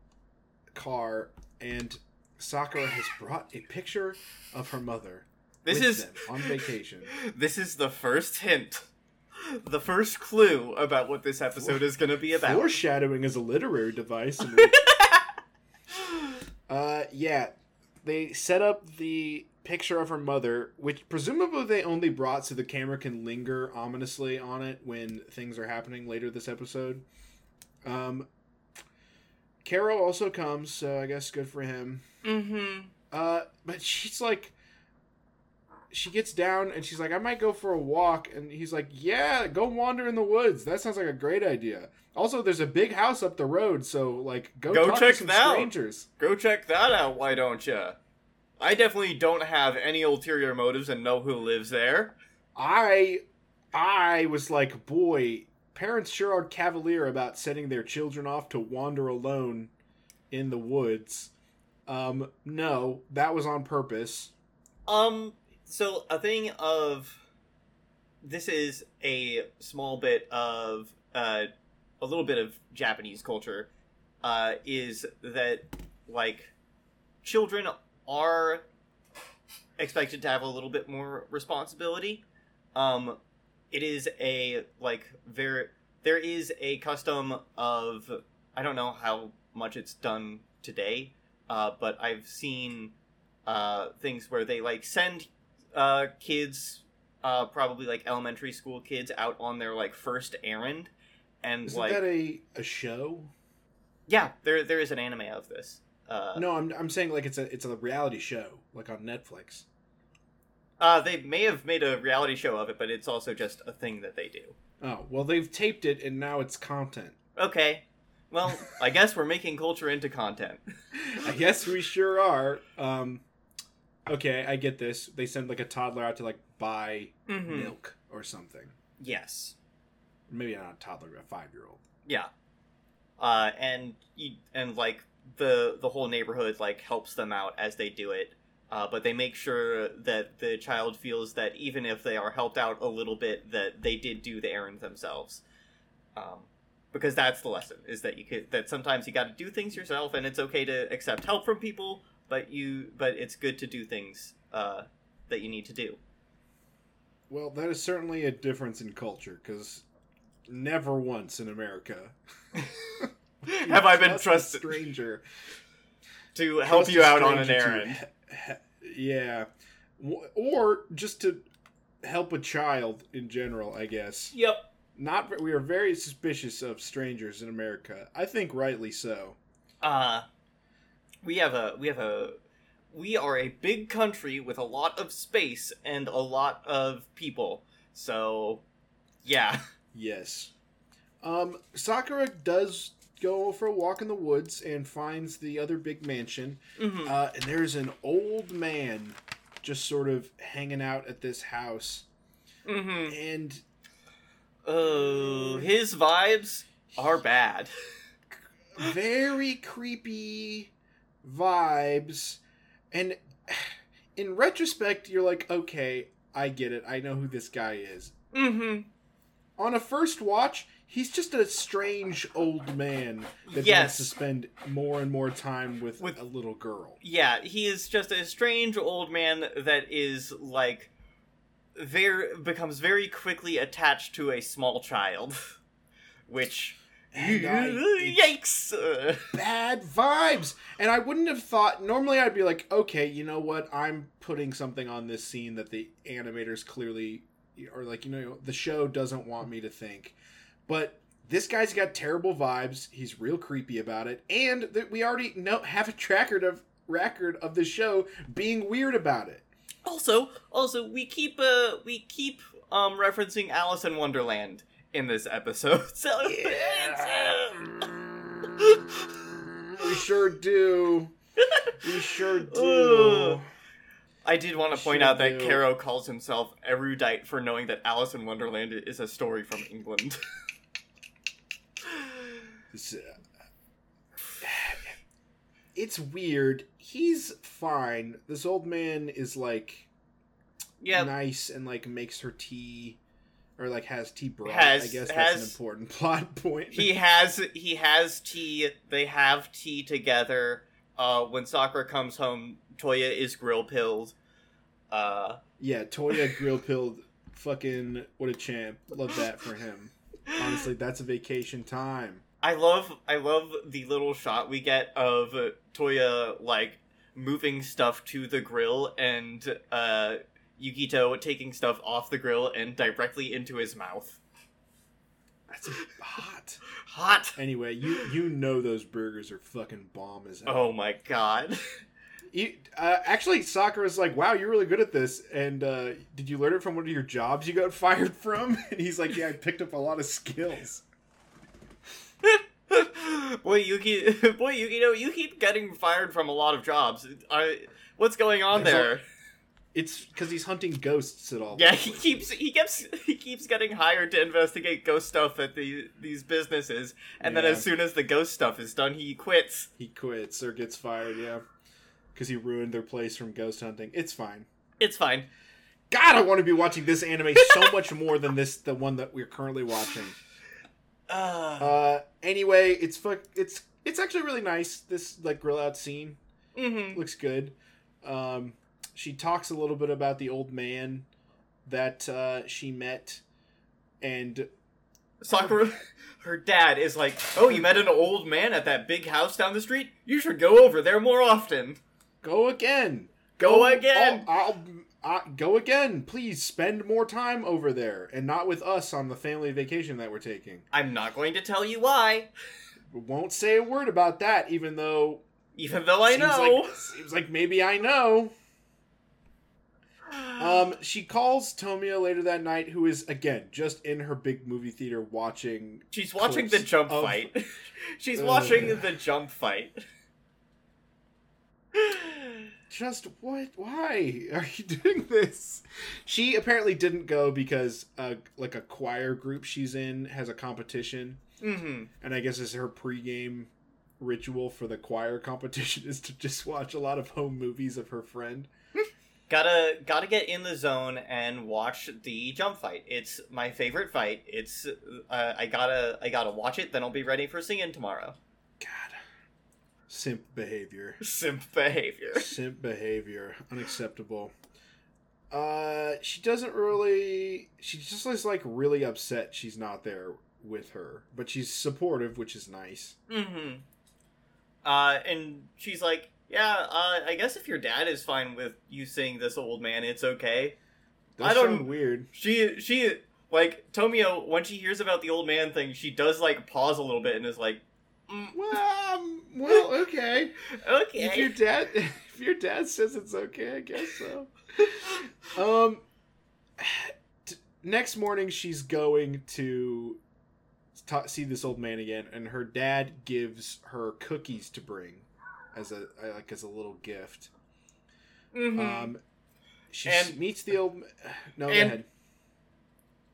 car, and Sakura has brought a picture of her mother. this with is them on vacation. This is the first hint, the first clue about what this episode is going to be about. Foreshadowing is a literary device. uh, yeah, they set up the picture of her mother, which presumably they only brought so the camera can linger ominously on it when things are happening later this episode. Um, Kero also comes, so I guess good for him. Mm-hmm. Uh, but she's like, she gets down and she's like, I might go for a walk. And he's like, Yeah, go wander in the woods. That sounds like a great idea. Also, there's a big house up the road, so like, go, Go talk check that out. Go check that out, why don't you? I definitely don't have any ulterior motives and know who lives there. I, I was like, boy, parents sure are cavalier about sending their children off to wander alone in the woods. Um, no, that was on purpose. Um, so a thing of this is a small bit of uh, a little bit of Japanese culture uh, is that like children are expected to have a little bit more responsibility. Um, it is a like very there is a custom of I don't know how much it's done today, uh, but I've seen uh, things where they like send uh, kids, uh, probably like elementary school kids, out on their like first errand, and Isn't like that a, a show? yeah, there there is an anime of this. Uh, No, I'm, I'm saying like it's a it's a reality show, like on Netflix. uh, they may have made a reality show of it, but it's also just a thing that they do. Oh, well, they've taped it and now it's content. Okay, well, I guess we're making culture into content. I guess we sure are. Um, okay, I get this. They send like a toddler out to like buy Mm-hmm. milk or something. Yes. Maybe not a toddler, but a five year old. Yeah. Uh, and and like the the whole neighborhood like helps them out as they do it. Uh, but they make sure that the child feels that even if they are helped out a little bit, that they did do the errand themselves. Um, because that's the lesson: is that you could that sometimes you got to do things yourself, and it's okay to accept help from people, but you but it's good to do things uh, that you need to do. Well, that is certainly a difference in culture because never once in America Have I been trusted stranger to help you out on an to errand? he- yeah, or just to help a child in general. I guess Yep. not. We are very suspicious of strangers in America. I think rightly so. uh we have a we have a we are a big country with a lot of space and a lot of people so yeah Yes. Um, Sakura does go for a walk in the woods and finds the other big mansion. Mhm. Uh, and there's an old man just sort of hanging out at this house. Mhm. And oh his vibes are bad very creepy vibes. And in retrospect, you're like, okay, I get it. I know who this guy is. mhm On a first watch, he's just a strange old man that Yes. wants to spend more and more time with, With- a little girl. yeah he is just a strange old man that is like very becomes very quickly attached to a small child which And I- yikes bad vibes. And I wouldn't have thought. Normally, I'd be like, okay, you know what? I'm putting something on this scene that the animators clearly, are like, you know, the show doesn't want me to think. But this guy's got terrible vibes. He's real creepy about it, and that we already know have a track of record of the show being weird about it. Also, also we keep uh we keep um referencing Alice in Wonderland in this episode. So we sure do. We sure do. I did want to point Sure out that do. Kero calls himself erudite for knowing that Alice in Wonderland is a story from England. It's, uh, it's weird. He's fine. This old man is like yeah, nice and like makes her tea or like has tea brought. Has- I guess that's an important plot point. he has he has tea. They have tea together. Uh, when Sakura comes home, Toya is grill pilled. Uh, yeah, Toya grill pilled. Fucking what a champ. Love that for him. Honestly, that's a vacation time. I love I love the little shot we get of Toya like moving stuff to the grill and uh Yukito taking stuff off the grill and directly into his mouth. That's hot. hot. Anyway, you you know those burgers are fucking bomb as hell. Oh my god. You, uh, actually, Sakura's like, "Wow, you're really good at this." And uh, did you learn it from one of your jobs you got fired from? And he's like, "Yeah, I picked up a lot of skills." boy, Yuki, boy, Yuki, you know, you keep getting fired from a lot of jobs. I, what's going on There's a- there? It's because he's hunting ghosts at all. Yeah, he keeps he keeps he keeps getting hired to investigate ghost stuff at the these businesses, and then as soon as the ghost stuff is done, he quits. he quits or gets fired. Yeah, because he ruined their place from ghost hunting. It's fine. It's fine. God, I want to be watching this anime so much more than this, the one that we're currently watching. Uh, Uh, anyway, it's fuck. It's it's actually really nice. This like grill out scene mm-hmm. looks good. Um, she talks a little bit about the old man that uh, she met, and Sakura, her dad is like, "Oh, you met an old man at that big house down the street? You should go over there more often. go again. Go again." I'll, I'll, i go again. Please spend more time over there, and not with us on the family vacation that we're taking. I'm not going to tell you why, Won't say a word about that, even though even though I seems know." Like, seems like maybe I know. Um, she calls Tomoyo later that night, who is again just in her big movie theater watching. She's watching the jump of- fight. She's Ugh. watching the jump fight. Just what? Why are you doing this? She apparently didn't go because uh, like a choir group she's in has a competition, hmm and I guess it's her pregame ritual for the choir competition is to just watch a lot of home movies of her friend. Gotta gotta get in the zone and watch the jump fight. It's my favorite fight. It's uh, I gotta I gotta watch it. Then I'll be ready for singing tomorrow. God, simp behavior. Simp behavior. simp behavior unacceptable uh she doesn't really she just is like really upset she's not there with her but she's supportive which is nice Mm-hmm. Uh, and she's like, "Yeah, uh, I guess if your dad is fine with you seeing this old man, it's okay." that I don't- weird. She she like Tomoyo when she hears about the old man thing, she does like pause a little bit and is like, mm, well, um, well okay. Okay. if your dad if your dad says it's okay i guess so. Um t- next morning she's going to ta see this old man again and her dad gives her cookies to bring as a like as a little gift Mhm. um she And- meets the old no go ahead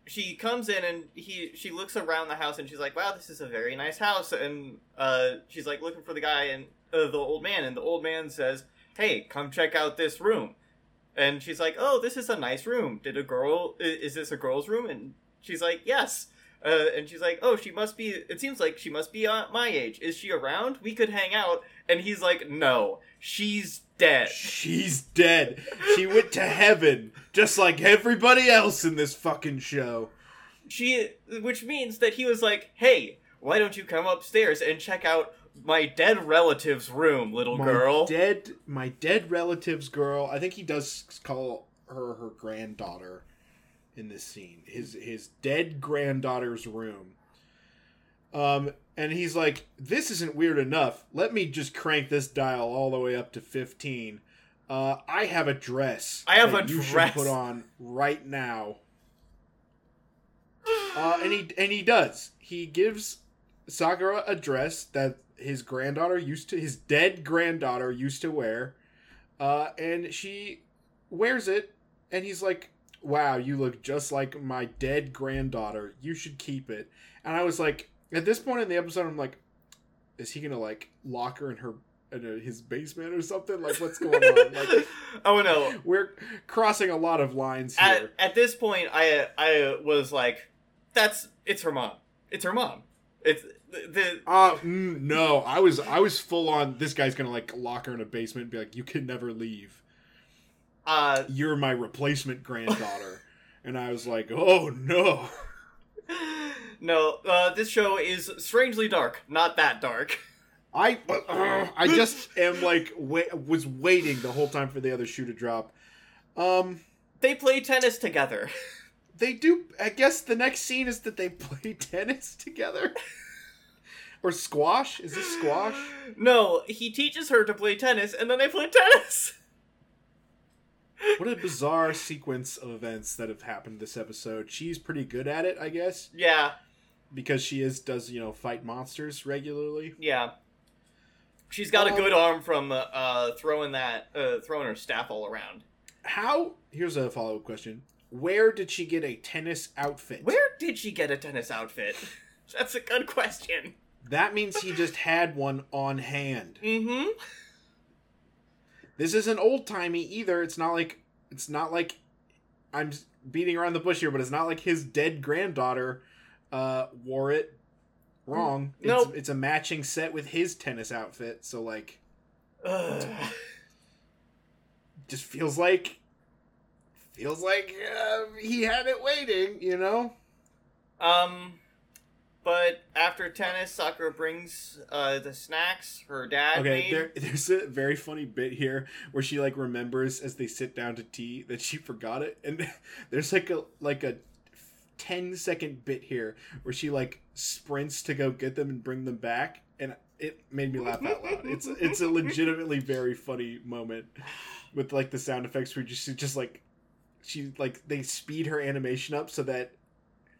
she comes in and he she looks around the house and she's like, "Wow, this is a very nice house." And uh, she's like looking for the guy and uh, the old man, and the old man says, "Hey, come check out this room." And she's like, "Oh, this is a nice room. Did a girl? Is this a girl's room?" And she's like, "Yes." Uh, and she's like, "Oh, she must be. It seems like she must be uh, my age. Is she around? We could hang out." And he's like, "No, she's dead." she's dead she went to heaven just like everybody else in this fucking show she which means that he was like hey why don't you come upstairs and check out my dead relative's room little my girl dead my dead relative's girl i think he does call her her granddaughter in this scene. His his dead granddaughter's room. Um and he's like this isn't weird enough. Let me just crank this dial all the way up to 15 uh i have a dress I have a you should dress. put on right now. Uh and he and he does. He gives sakura a dress that his granddaughter used to his dead granddaughter used to wear. Uh and she wears it and he's like wow you look just like my dead granddaughter. You should keep it. And i was like at this point in the episode i'm like is he gonna like lock her in her in his basement or something? Like what's going on? Like oh no. we're crossing a lot of lines here. at, at this point i i was like that's it's her mom. It's her mom. It's the, the Uh, mm, no, I was I was full on. This guy's gonna like lock her in a basement and be like, "You can never leave. Uh You're my replacement granddaughter." and I was like, "Oh no." no uh this show is strangely dark not that dark I uh, I just am like wa- was waiting the whole time for the other shoe to drop. Um, they play tennis together they do. I guess the next scene is that they play tennis together, or squash. Is this squash? No, he teaches her to play tennis, and then they play tennis. What a bizarre sequence of events that have happened this episode. She's pretty good at it, I guess, Yeah, because she is does you know fight monsters regularly. yeah. She's got a Um, good arm from uh, uh, throwing that, uh, throwing her staff all around. How? Here's a follow up question. Where did she get a tennis outfit? Where did she get a tennis outfit? That's a good question. That means he just had one on hand. Mm-hmm. This isn't old timey either. It's not like it's not like I'm beating around the bush here, but it's not like his dead granddaughter uh, wore it. Wrong. It's, Nope. it's a matching set with his tennis outfit. So like, just feels like feels like uh, he had it waiting. You know. Um, but after tennis, Sakura brings uh, the snacks her dad Okay, made. there, there's a very funny bit here where she like remembers as they sit down to tea that she forgot it, and there's like a like a 10 second bit here where she like sprints to go get them and bring them back, and it made me laugh out loud. It's it's a legitimately very funny moment with like the sound effects where just just like she like they speed her animation up so that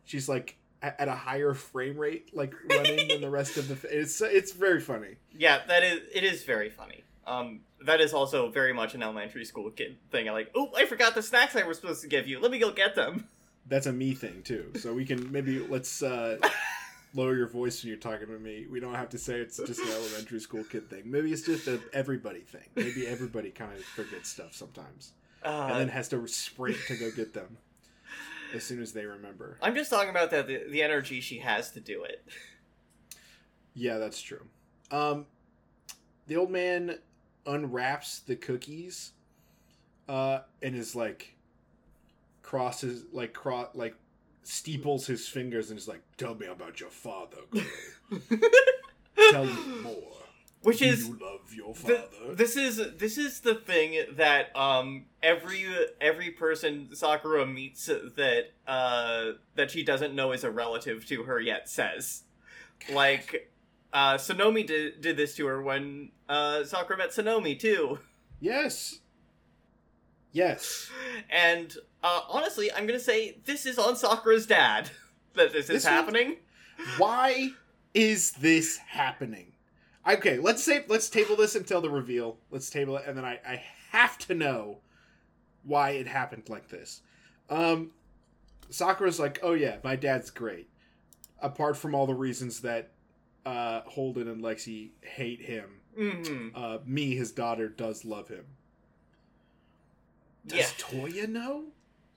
she's like at a higher frame rate like running than the rest of the it's it's very funny Yeah, that is. It is very funny. Um, that is also very much an elementary school kid thing. I like, oh, I forgot the snacks I was supposed to give you. Let me go get them. That's a me thing too. So we can maybe let's uh, lower your voice when you're talking to me. We don't have to say it's just an elementary school kid thing. Maybe it's just a everybody thing. Maybe everybody kind of forgets stuff sometimes, Uh, and then has to sprint to go get them as soon as they remember. I'm just talking about the, the the energy she has to do it. Yeah, that's true. Um, the old man unwraps the cookies, uh, and is like crosses like cro- like steeples his fingers and is like, "Tell me about your father, girl. Tell me more. Which is you love your Th- father?" this is this is the thing that um every every person Sakura meets that uh that she doesn't know is a relative to her yet says. Like uh Sonomi did did this to her when uh Sakura met Sonomi too. yes, yes. And uh honestly, I'm going to say this is on Sakura's dad that this is This one- happening. Why is this happening? Okay, let's say let's table this until the reveal. Let's table it, and then I, I have to know why it happened like this. Um, Sakura's like, oh yeah, my dad's great. Apart from all the reasons that uh, Holden and Lexi hate him, Mhm. uh, me, his daughter, does love him. Does Yeah. Toya know?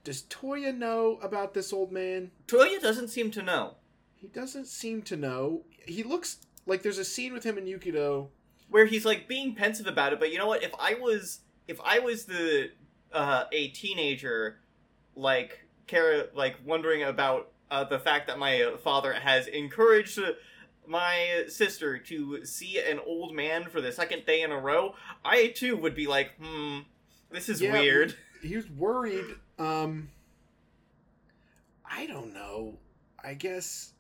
Does Toya know about this old man? Toya doesn't seem to know. He doesn't seem to know. He looks like there's a scene with him and Yukito. where he's like being pensive about it but you know what if i was if i was the uh a teenager like care like wondering about uh, the fact that my father has encouraged my sister to see an old man for the second day in a row i too would be like hmm this is Yeah, weird He was worried. Um, I don't know. I guess.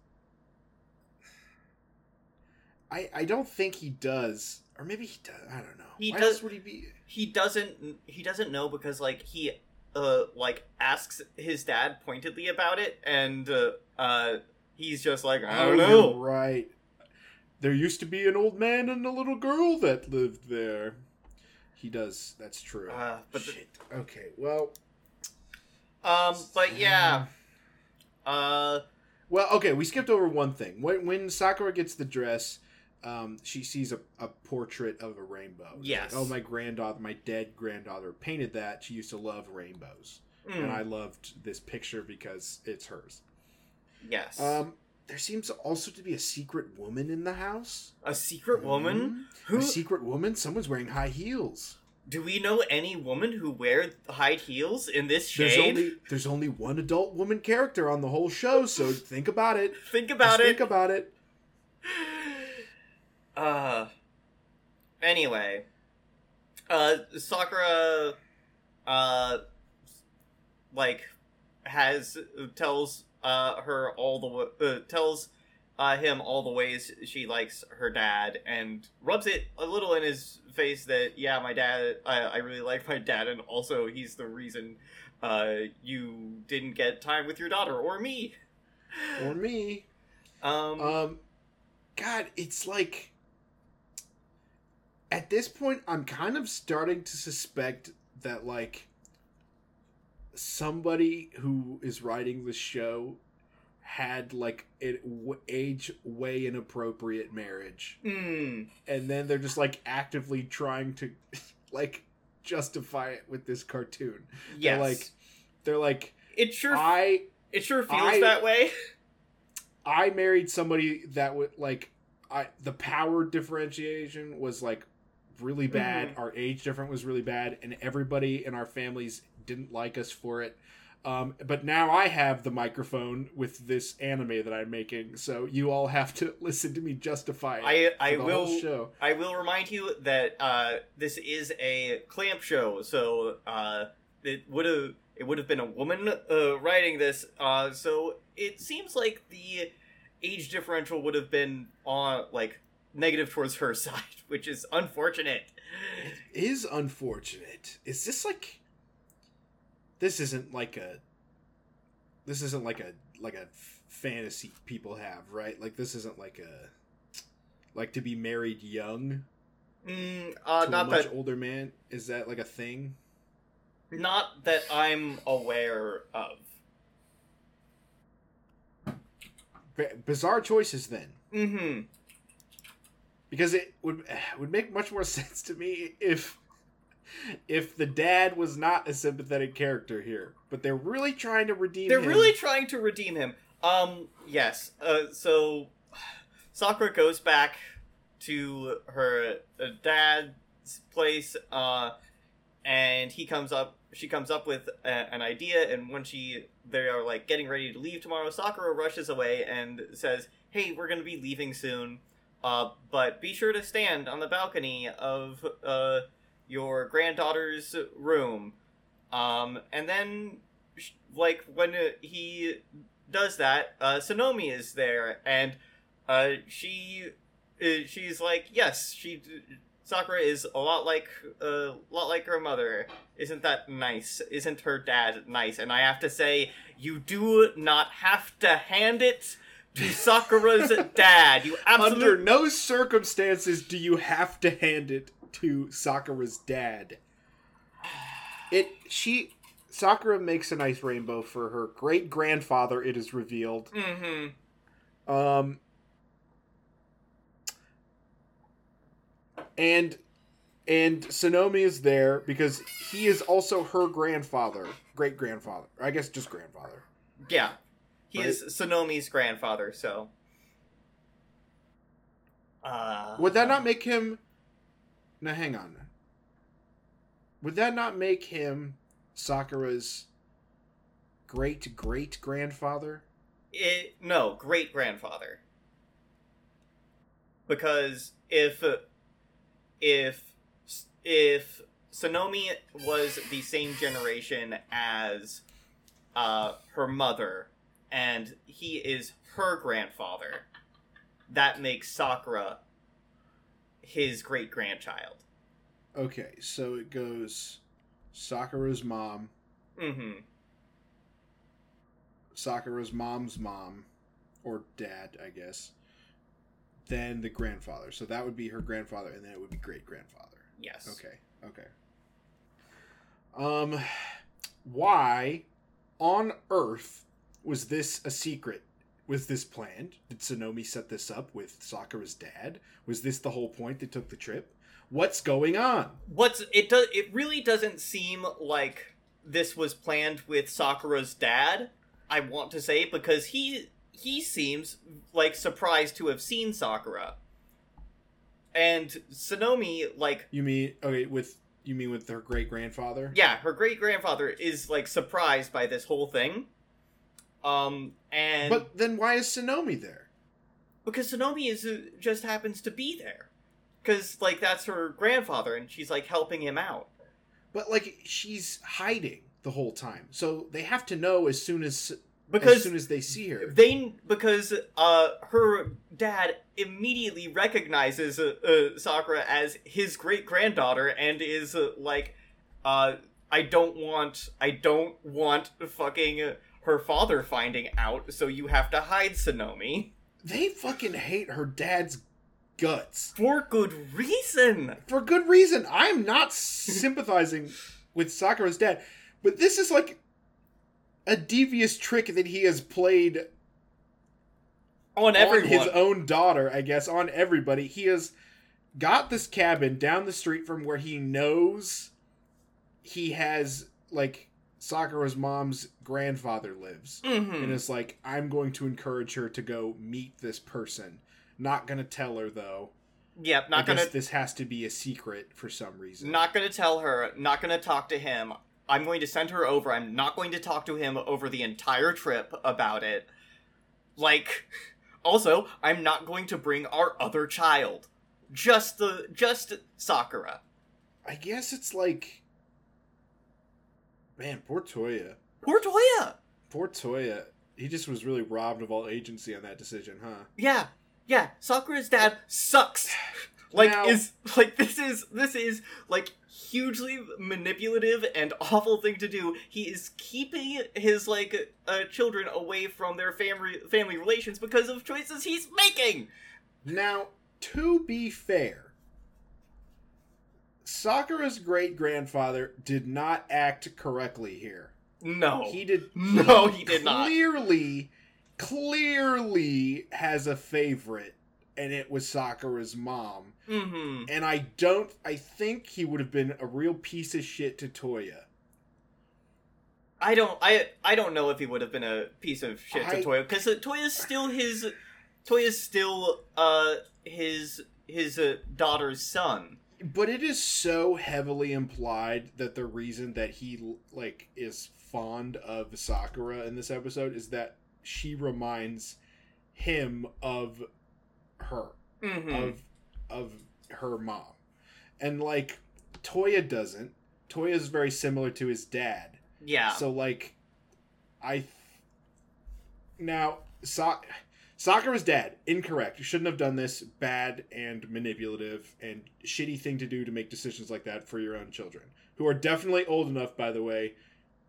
I I don't think he does, or maybe he does. I don't know. He Why does. Would he be? He doesn't. he doesn't know because like he uh like asks his dad pointedly about it and uh, uh he's just like i don't Oh, know right. There used to be an old man and a little girl that lived there. He does. That's true. uh, but the, Shit. Okay. Well. Um, but yeah. Uh, Well, okay, we skipped over one thing. When when Sakura gets the dress, um, she sees a, a portrait of a rainbow. Yes. Like, oh, my granddaughter, my dead granddaughter painted that. She used to love rainbows, mm, and I loved this picture because it's hers. yes. Um, there seems also to be a secret woman in the house. a secret woman? Mhm. Who A secret woman. Someone's wearing high heels. do we know any woman who wear high heels in this shade? There's only there's only one adult woman character on the whole show, so think about it. Think about Just it. Think about it. Uh. Anyway, uh, Sakura, uh, like, has tells uh, her all the uh, tells uh, him all the ways she likes her dad and rubs it a little in his face that yeah my dad I, I really like my dad and also he's the reason uh, you didn't get time with your daughter or me or me. um, Um, God, it's like at this point, I'm kind of starting to suspect that like somebody who is writing the show had like an w- age way inappropriate marriage, mm, and then they're just like actively trying to like justify it with this cartoon. yes. they're like, They're like, it sure I it sure feels I- that way. I married somebody that would like I the power differentiation was like really bad. Our age difference was really bad, and everybody in our families didn't like us for it. Um, but now I have the microphone with this anime that I'm making, so you all have to listen to me justify it. I I the will whole show. I will remind you that uh, this is a CLAMP show, so uh, it would have it would have been a woman uh, writing this. Uh, so it seems like the age differential would have been on like negative towards her side, which is unfortunate. Is unfortunate. Is this like? This isn't like a. This isn't like a like a fantasy people have, right? Like this isn't like a. Like to be married young Mm, uh, to not a much that older man. Is that like a thing? not that I'm aware of. B- bizarre choices then, Mm-hmm. Because it would would make much more sense to me if if the dad was not a sympathetic character here, but they're really trying to redeem. Him They're him. really trying to redeem him. Um, yes. Uh, so Sakura goes back to her uh, dad's place, uh, and he comes up. She comes up with a, an idea, and when she they are like getting ready to leave tomorrow, Sakura rushes away and says, "Hey, we're gonna be leaving soon, uh, but be sure to stand on the balcony of uh your granddaughter's room." Um, and then like when uh, he does that, uh, Sonomi is there, and uh, she uh, she's like, yes, she Sakura is a lot like a lot like her mother. Isn't that nice? Isn't her dad nice? And I have to say, you do not have to hand it to Sakura's dad. You absolutely Under no circumstances do you have to hand it to Sakura's dad. It she Sakura makes a nice rainbow for her great grandfather. It is revealed. hmm Um, and and Sonomi is there because he is also her grandfather, great grandfather. I guess just grandfather. Yeah, he Right. is Sonomi's grandfather. So, uh, Would that not make him? Now, hang on. Would that not make him Sakura's great great grandfather? It, no, great grandfather. Because if if if Sonomi was the same generation as uh, her mother, and he is her grandfather, that makes Sakura his great grandchild. Okay, so it goes Sakura's mom, Mm-hmm. Sakura's mom's mom, or dad, I guess. Then the grandfather. So that would be her grandfather, and then it would be great grandfather. Yes. Okay, okay. Um, why on earth was this a secret? Was this planned? Did Sonomi set this up with Sakura's dad? Was this the whole point that took the trip? What's going on? what's it does it really doesn't seem like this was planned with Sakura's dad I want to say because he he seems like surprised to have seen Sakura and Sonomi like You mean okay with you mean with her great grandfather? yeah her great grandfather is like surprised by this whole thing um and But then why is Sonomi there? because Sonomi is uh, just happens to be there because like that's her grandfather and she's like helping him out But like she's hiding. the whole time. So they have to know as soon as because as soon as they see her. they because uh her dad immediately recognizes uh, uh, Sakura as his great granddaughter and is uh, like uh I don't want I don't want fucking her father finding out so you have to hide Sonomi They fucking hate her dad's guts for good reason. for good reason. I'm not sympathizing with Sakura's dad, but this is like a devious trick that he has played On everyone. on his own daughter, I guess, on everybody. He has got this cabin down the street from where he knows he has like Sakura's mom's grandfather lives. Mhm. And it's like, I'm going to encourage her to go meet this person. Not gonna tell her though. Yep, not guess gonna this has to be a secret for some reason. Not gonna tell her, not gonna talk to him. I'm going to send her over. I'm not going to talk to him over the entire trip about it. Like, also, I'm not going to bring our other child. Just the, just Sakura. I guess it's like Man, poor Toya. Poor Toya! Poor Toya. He just was really robbed of all agency on that decision, huh? Yeah, yeah, Sakura's dad sucks. Like, Now- is, like, this is, this is, like, hugely manipulative and awful thing to do. He is keeping his, like, uh, children away from their family, family relations because of choices he's making! Now, to be fair, Sakura's great grandfather did not act correctly here. No. He did No, he did not. clearly, clearly has a favorite, and it was Sakura's mom. Mm-hmm. And I don't. I think he would have been a real piece of shit to Toya. I don't, I, I don't know if he would have been a piece of shit I- to Toya, because uh, Toya's still his, Toya's still, uh, his, his, uh, daughter's son. But it is so heavily implied that the reason that he like is fond of Sakura in this episode is that she reminds him of her, Mm-hmm. of of her mom. And like Toya doesn't. Toya is very similar to his dad. yeah. So like, I th- now Sa- is dead. incorrect. You shouldn't have done this. Bad and manipulative and shitty thing to do to make decisions like that for your own children, who are definitely old enough, by the way,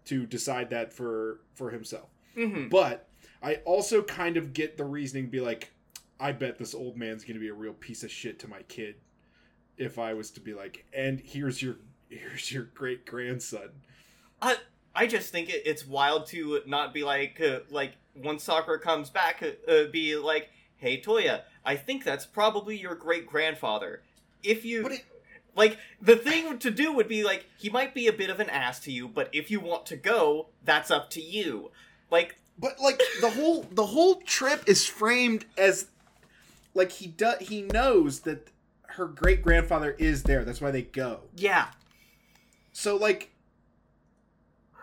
to decide that for for himself. mm-hmm. But I also kind of get the reasoning. Be like, I bet this old man's going to be a real piece of shit to my kid. If I was to be like, and here's your here's your great grandson. I just think it, it's wild to not be like, uh, like once Sakura comes back, uh, uh, be like, "Hey Toya, I think that's probably your great grandfather." If you But it, like, the thing to do would be like, he might be a bit of an ass to you, but if you want to go, that's up to you. Like, But like the whole the whole trip is framed as like he does he knows that her great grandfather is there. That's why they go. yeah. So like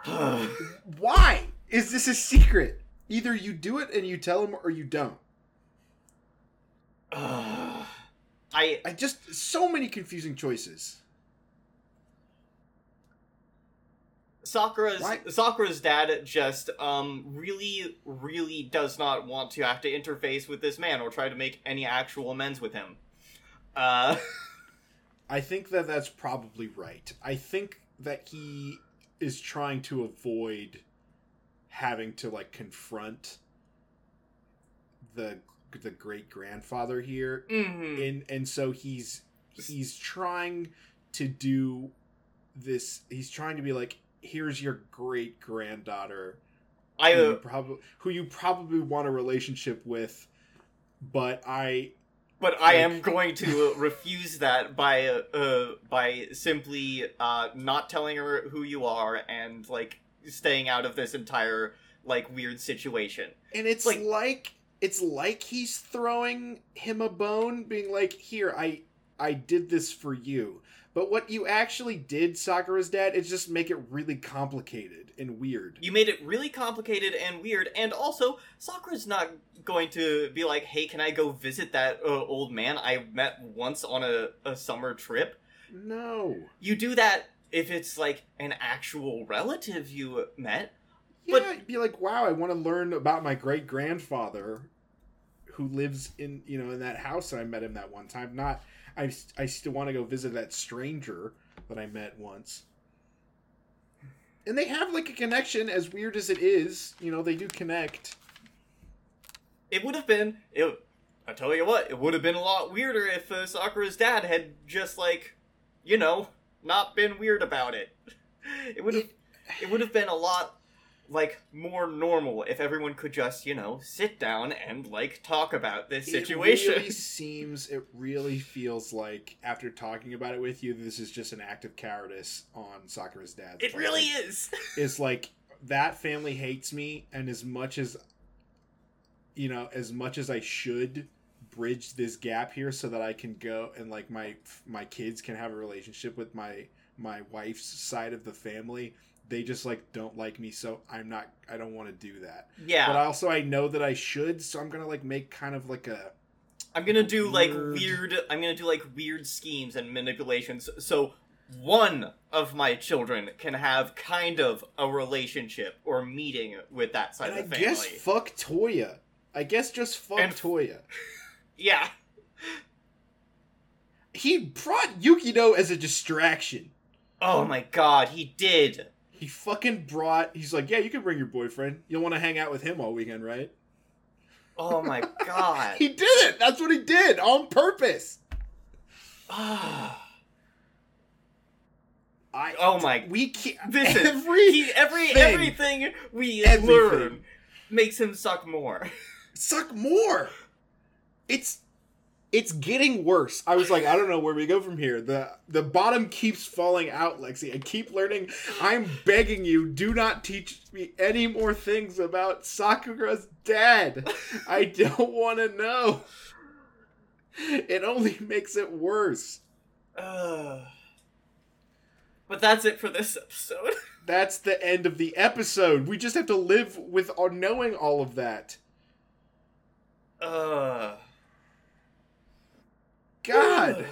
why is this a secret? Either you do it and you tell him or you don't. I I just so many confusing choices. Sakura's Why- Sakura's dad just um really really does not want to have to interface with this man or try to make any actual amends with him. Uh I think that that's probably right. I think that he is trying to avoid having to like confront the the great grandfather here mhm. and and so he's he's trying to do this he's trying to be like here's your great granddaughter I who uh, probably who you probably want a relationship with but i but I am going to refuse that by uh, uh by simply uh not telling her who you are and like staying out of this entire like weird situation. and it's Like- like, it's like he's throwing him a bone being like here i i did this for you but what you actually did sakura's dad is just make it really complicated and weird You made it really complicated and weird, and also Sakura's not going to be like, "Hey, can I go visit that uh, old man I met once on a, a summer trip?" no You do that if it's like an actual relative you met, Yeah, But- be like, wow, I want to learn about my great grandfather, who lives in you know in that house, and I met him that one time. Not, I I still want to go visit that stranger that I met once. And they have like a connection, as weird as it is. You know, they do connect. it would have been it. I tell you what, it would have been a lot weirder if uh, Sakura's dad had just like, you know, not been weird about it. It would have it would have been a lot like more normal if everyone could just you know sit down and like talk about this situation. It really seems, it really feels like after talking about it with you, this is just an act of cowardice on Sakura's dad's it part. really is. it's like that family hates me and as much as you know as much as i should bridge this gap here so that i can go and like my my kids can have a relationship with my my wife's side of the family they just like don't like me so i'm not i don't want to do that Yeah, but also i know that i should so i'm gonna like make kind of like a I'm gonna do like Weird. weird. I'm gonna do like weird schemes and manipulations. So one of my children can have kind of a relationship or meeting with that side and of the family. guess fuck toya i guess just fuck And- toya yeah, he brought Yukito as a distraction Oh my god, he did. He fucking brought. He's like, yeah, you can bring your boyfriend. You'll want to hang out with him all weekend, right? Oh my god. He did it. That's what he did on purpose. Ah. I. Oh my- We can't. Listen, every he, every thing. everything we Everything. learn makes him suck more. suck more. It's. It's getting worse. I was like, I don't know where we go from here. The the bottom keeps falling out, Lexi. I keep learning. I'm begging you, do not teach me any more things about Sakura's dad. I don't want to know. It only makes it worse. Ugh. but that's it for this episode. That's the end of the episode. We just have to live with our knowing all of that. Ugh. God,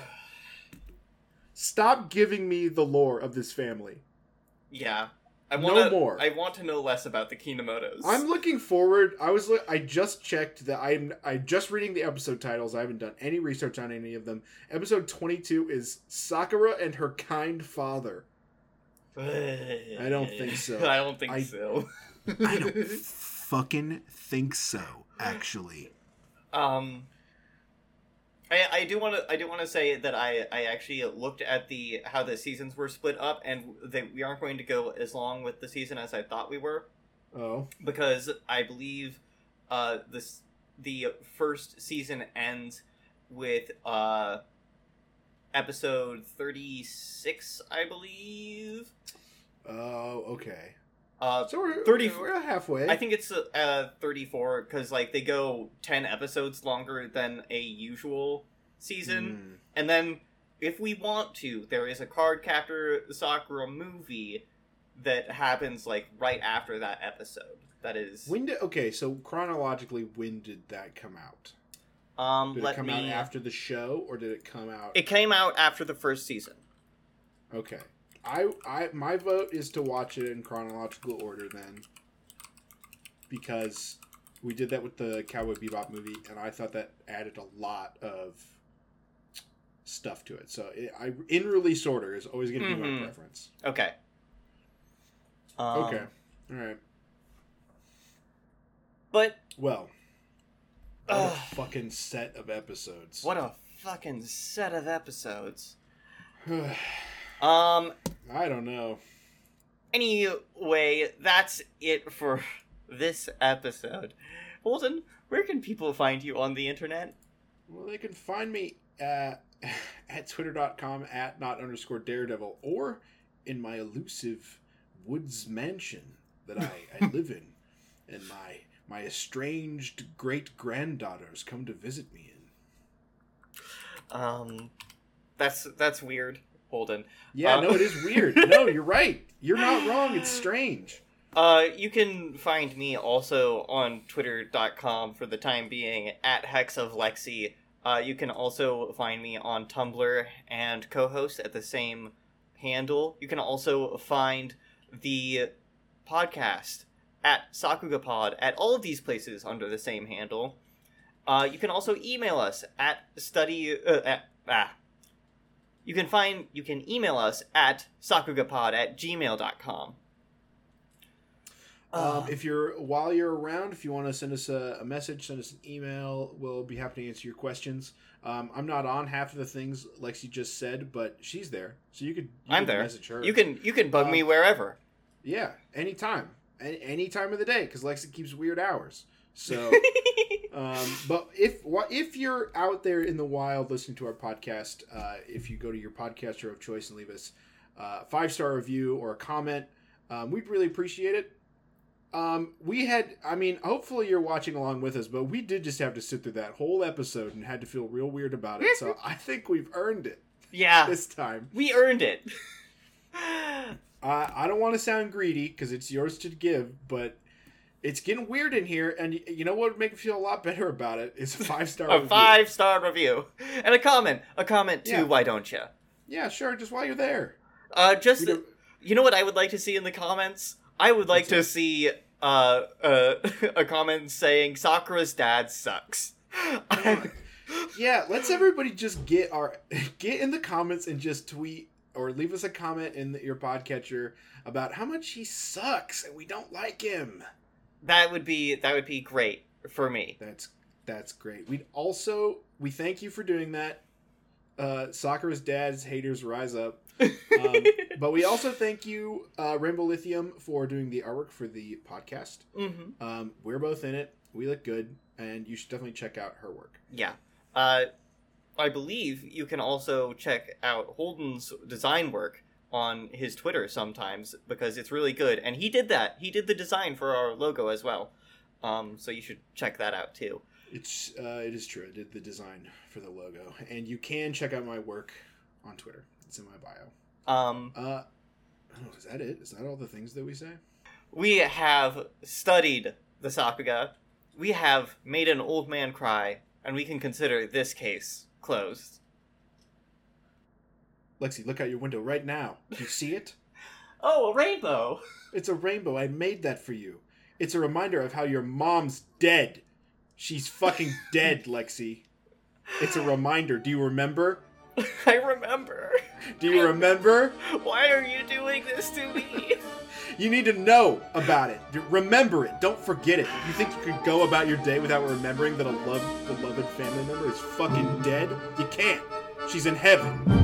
stop giving me the lore of this family. Yeah. I want No more. I want to know less about the Kinomotos. I'm looking forward. I was. I just checked that I'm. I just reading the episode titles. I haven't done any research on any of them. Episode 22 is Sakura and her kind father. I don't think so. I don't think I- so. I don't fucking think so. Actually, Um, I I do want to I do want to say that I I actually looked at the how the seasons were split up, and that we aren't going to go as long with the season as I thought we were. Oh, because I believe uh this the first season ends with uh episode 36 i believe. Oh, okay. Uh So we're 30 We're halfway. I think it's uh, 34 because like they go 10 episodes longer than a usual season, Mm. and then if we want to, there is a Cardcaptor Sakura movie that happens like right after that episode. That is, When did okay? So chronologically, when did that come out? um, Did it come me. out after the show, or did it come out? It came out after the first season. Okay. I I my vote is to watch it in chronological order then. Because we did that with the Cowboy Bebop movie and I thought that added a lot of stuff to it. So it, I in release order is always going to be Mhm. my preference. Okay. Um, okay. All right. But Well, what a fucking set of episodes. what a fucking set of episodes. I Um, don't know. Anyway, that's it for this episode. Holden, where can people find you on the internet? Well, they can find me at, at twitter.com at not underscore daredevil or in my elusive woods mansion that I, I live in and my my estranged great granddaughters come to visit me in. Um, that's that's weird, Holden. Yeah, Uh, no, it is weird. no, you're right. You're not wrong. It's strange. Uh, you can find me also on twitter.com for the time being at Hex of Lexi. Uh, you can also find me on Tumblr and co-host at the same handle. You can also find the podcast at Sakugapod at all of these places under the same handle. Uh, you can also email us at study uh, at ah. You can find you can email us at sakugapod at gmail.com. Um, if you're while you're around, if you want to send us a, a message, send us an email. We'll be happy to answer your questions. Um, I'm not on half of the things Lexi just said, but she's there, so you could. You I'm could there. Message her. You can you can bug me Um, wherever. Yeah, anytime, any, any time of the day, because Lexi keeps weird hours. So, um, but if if you're out there in the wild listening to our podcast, uh, if you go to your podcaster of choice and leave us a five star review or a comment, um, we'd really appreciate it. Um, we had, I mean, hopefully you're watching along with us, but we did just have to sit through that whole episode and had to feel real weird about it. So I think we've earned it yeah, this time. we earned it. Uh, I don't want to sound greedy because it's yours to give, but it's getting weird in here. And you know what would make me feel a lot better about it is a five star. a five star review and a comment, a comment too. Yeah. Why don't you? Yeah, sure. Just while you're there. Uh, just you know what I would like to see in the comments. I would like What's to that? see uh, uh a comment saying Sakura's dad sucks. yeah, let's everybody just get our get in the comments and just tweet or leave us a comment in the, your podcatcher about how much he sucks and we don't like him. That would be that would be great for me. That's that's great. We'd also we thank you for doing that. Uh, Sakura's dad's haters rise up. Um, but we also thank you, uh, Rainbow Lithium, for doing the artwork for the podcast. hmm Um, we're both in it. We look good, and you should definitely check out her work. Yeah. Uh, I believe you can also check out Holden's design work on his Twitter sometimes because it's really good. And he did that. He did the design for our logo as well. Um, so you should check that out too. It's uh, it is true. I did the design for the logo, and you can check out my work on Twitter. It's in my bio. Um, Uh, is that it? Is that all the things that we say? we have studied the Sakuga. We have made an old man cry, and we can consider this case closed. Lexi, look out your window right now. Do you see it? Oh, a rainbow! It's a rainbow. I made that for you. It's a reminder of how your mom's dead. She's fucking dead, Lexi. It's a reminder. Do you remember? I remember. Do you remember? Why are you doing this to me? You need to know about it. Remember it. Don't forget it. You think you could go about your day without remembering that a loved, beloved family member is fucking dead? You can't. She's in heaven.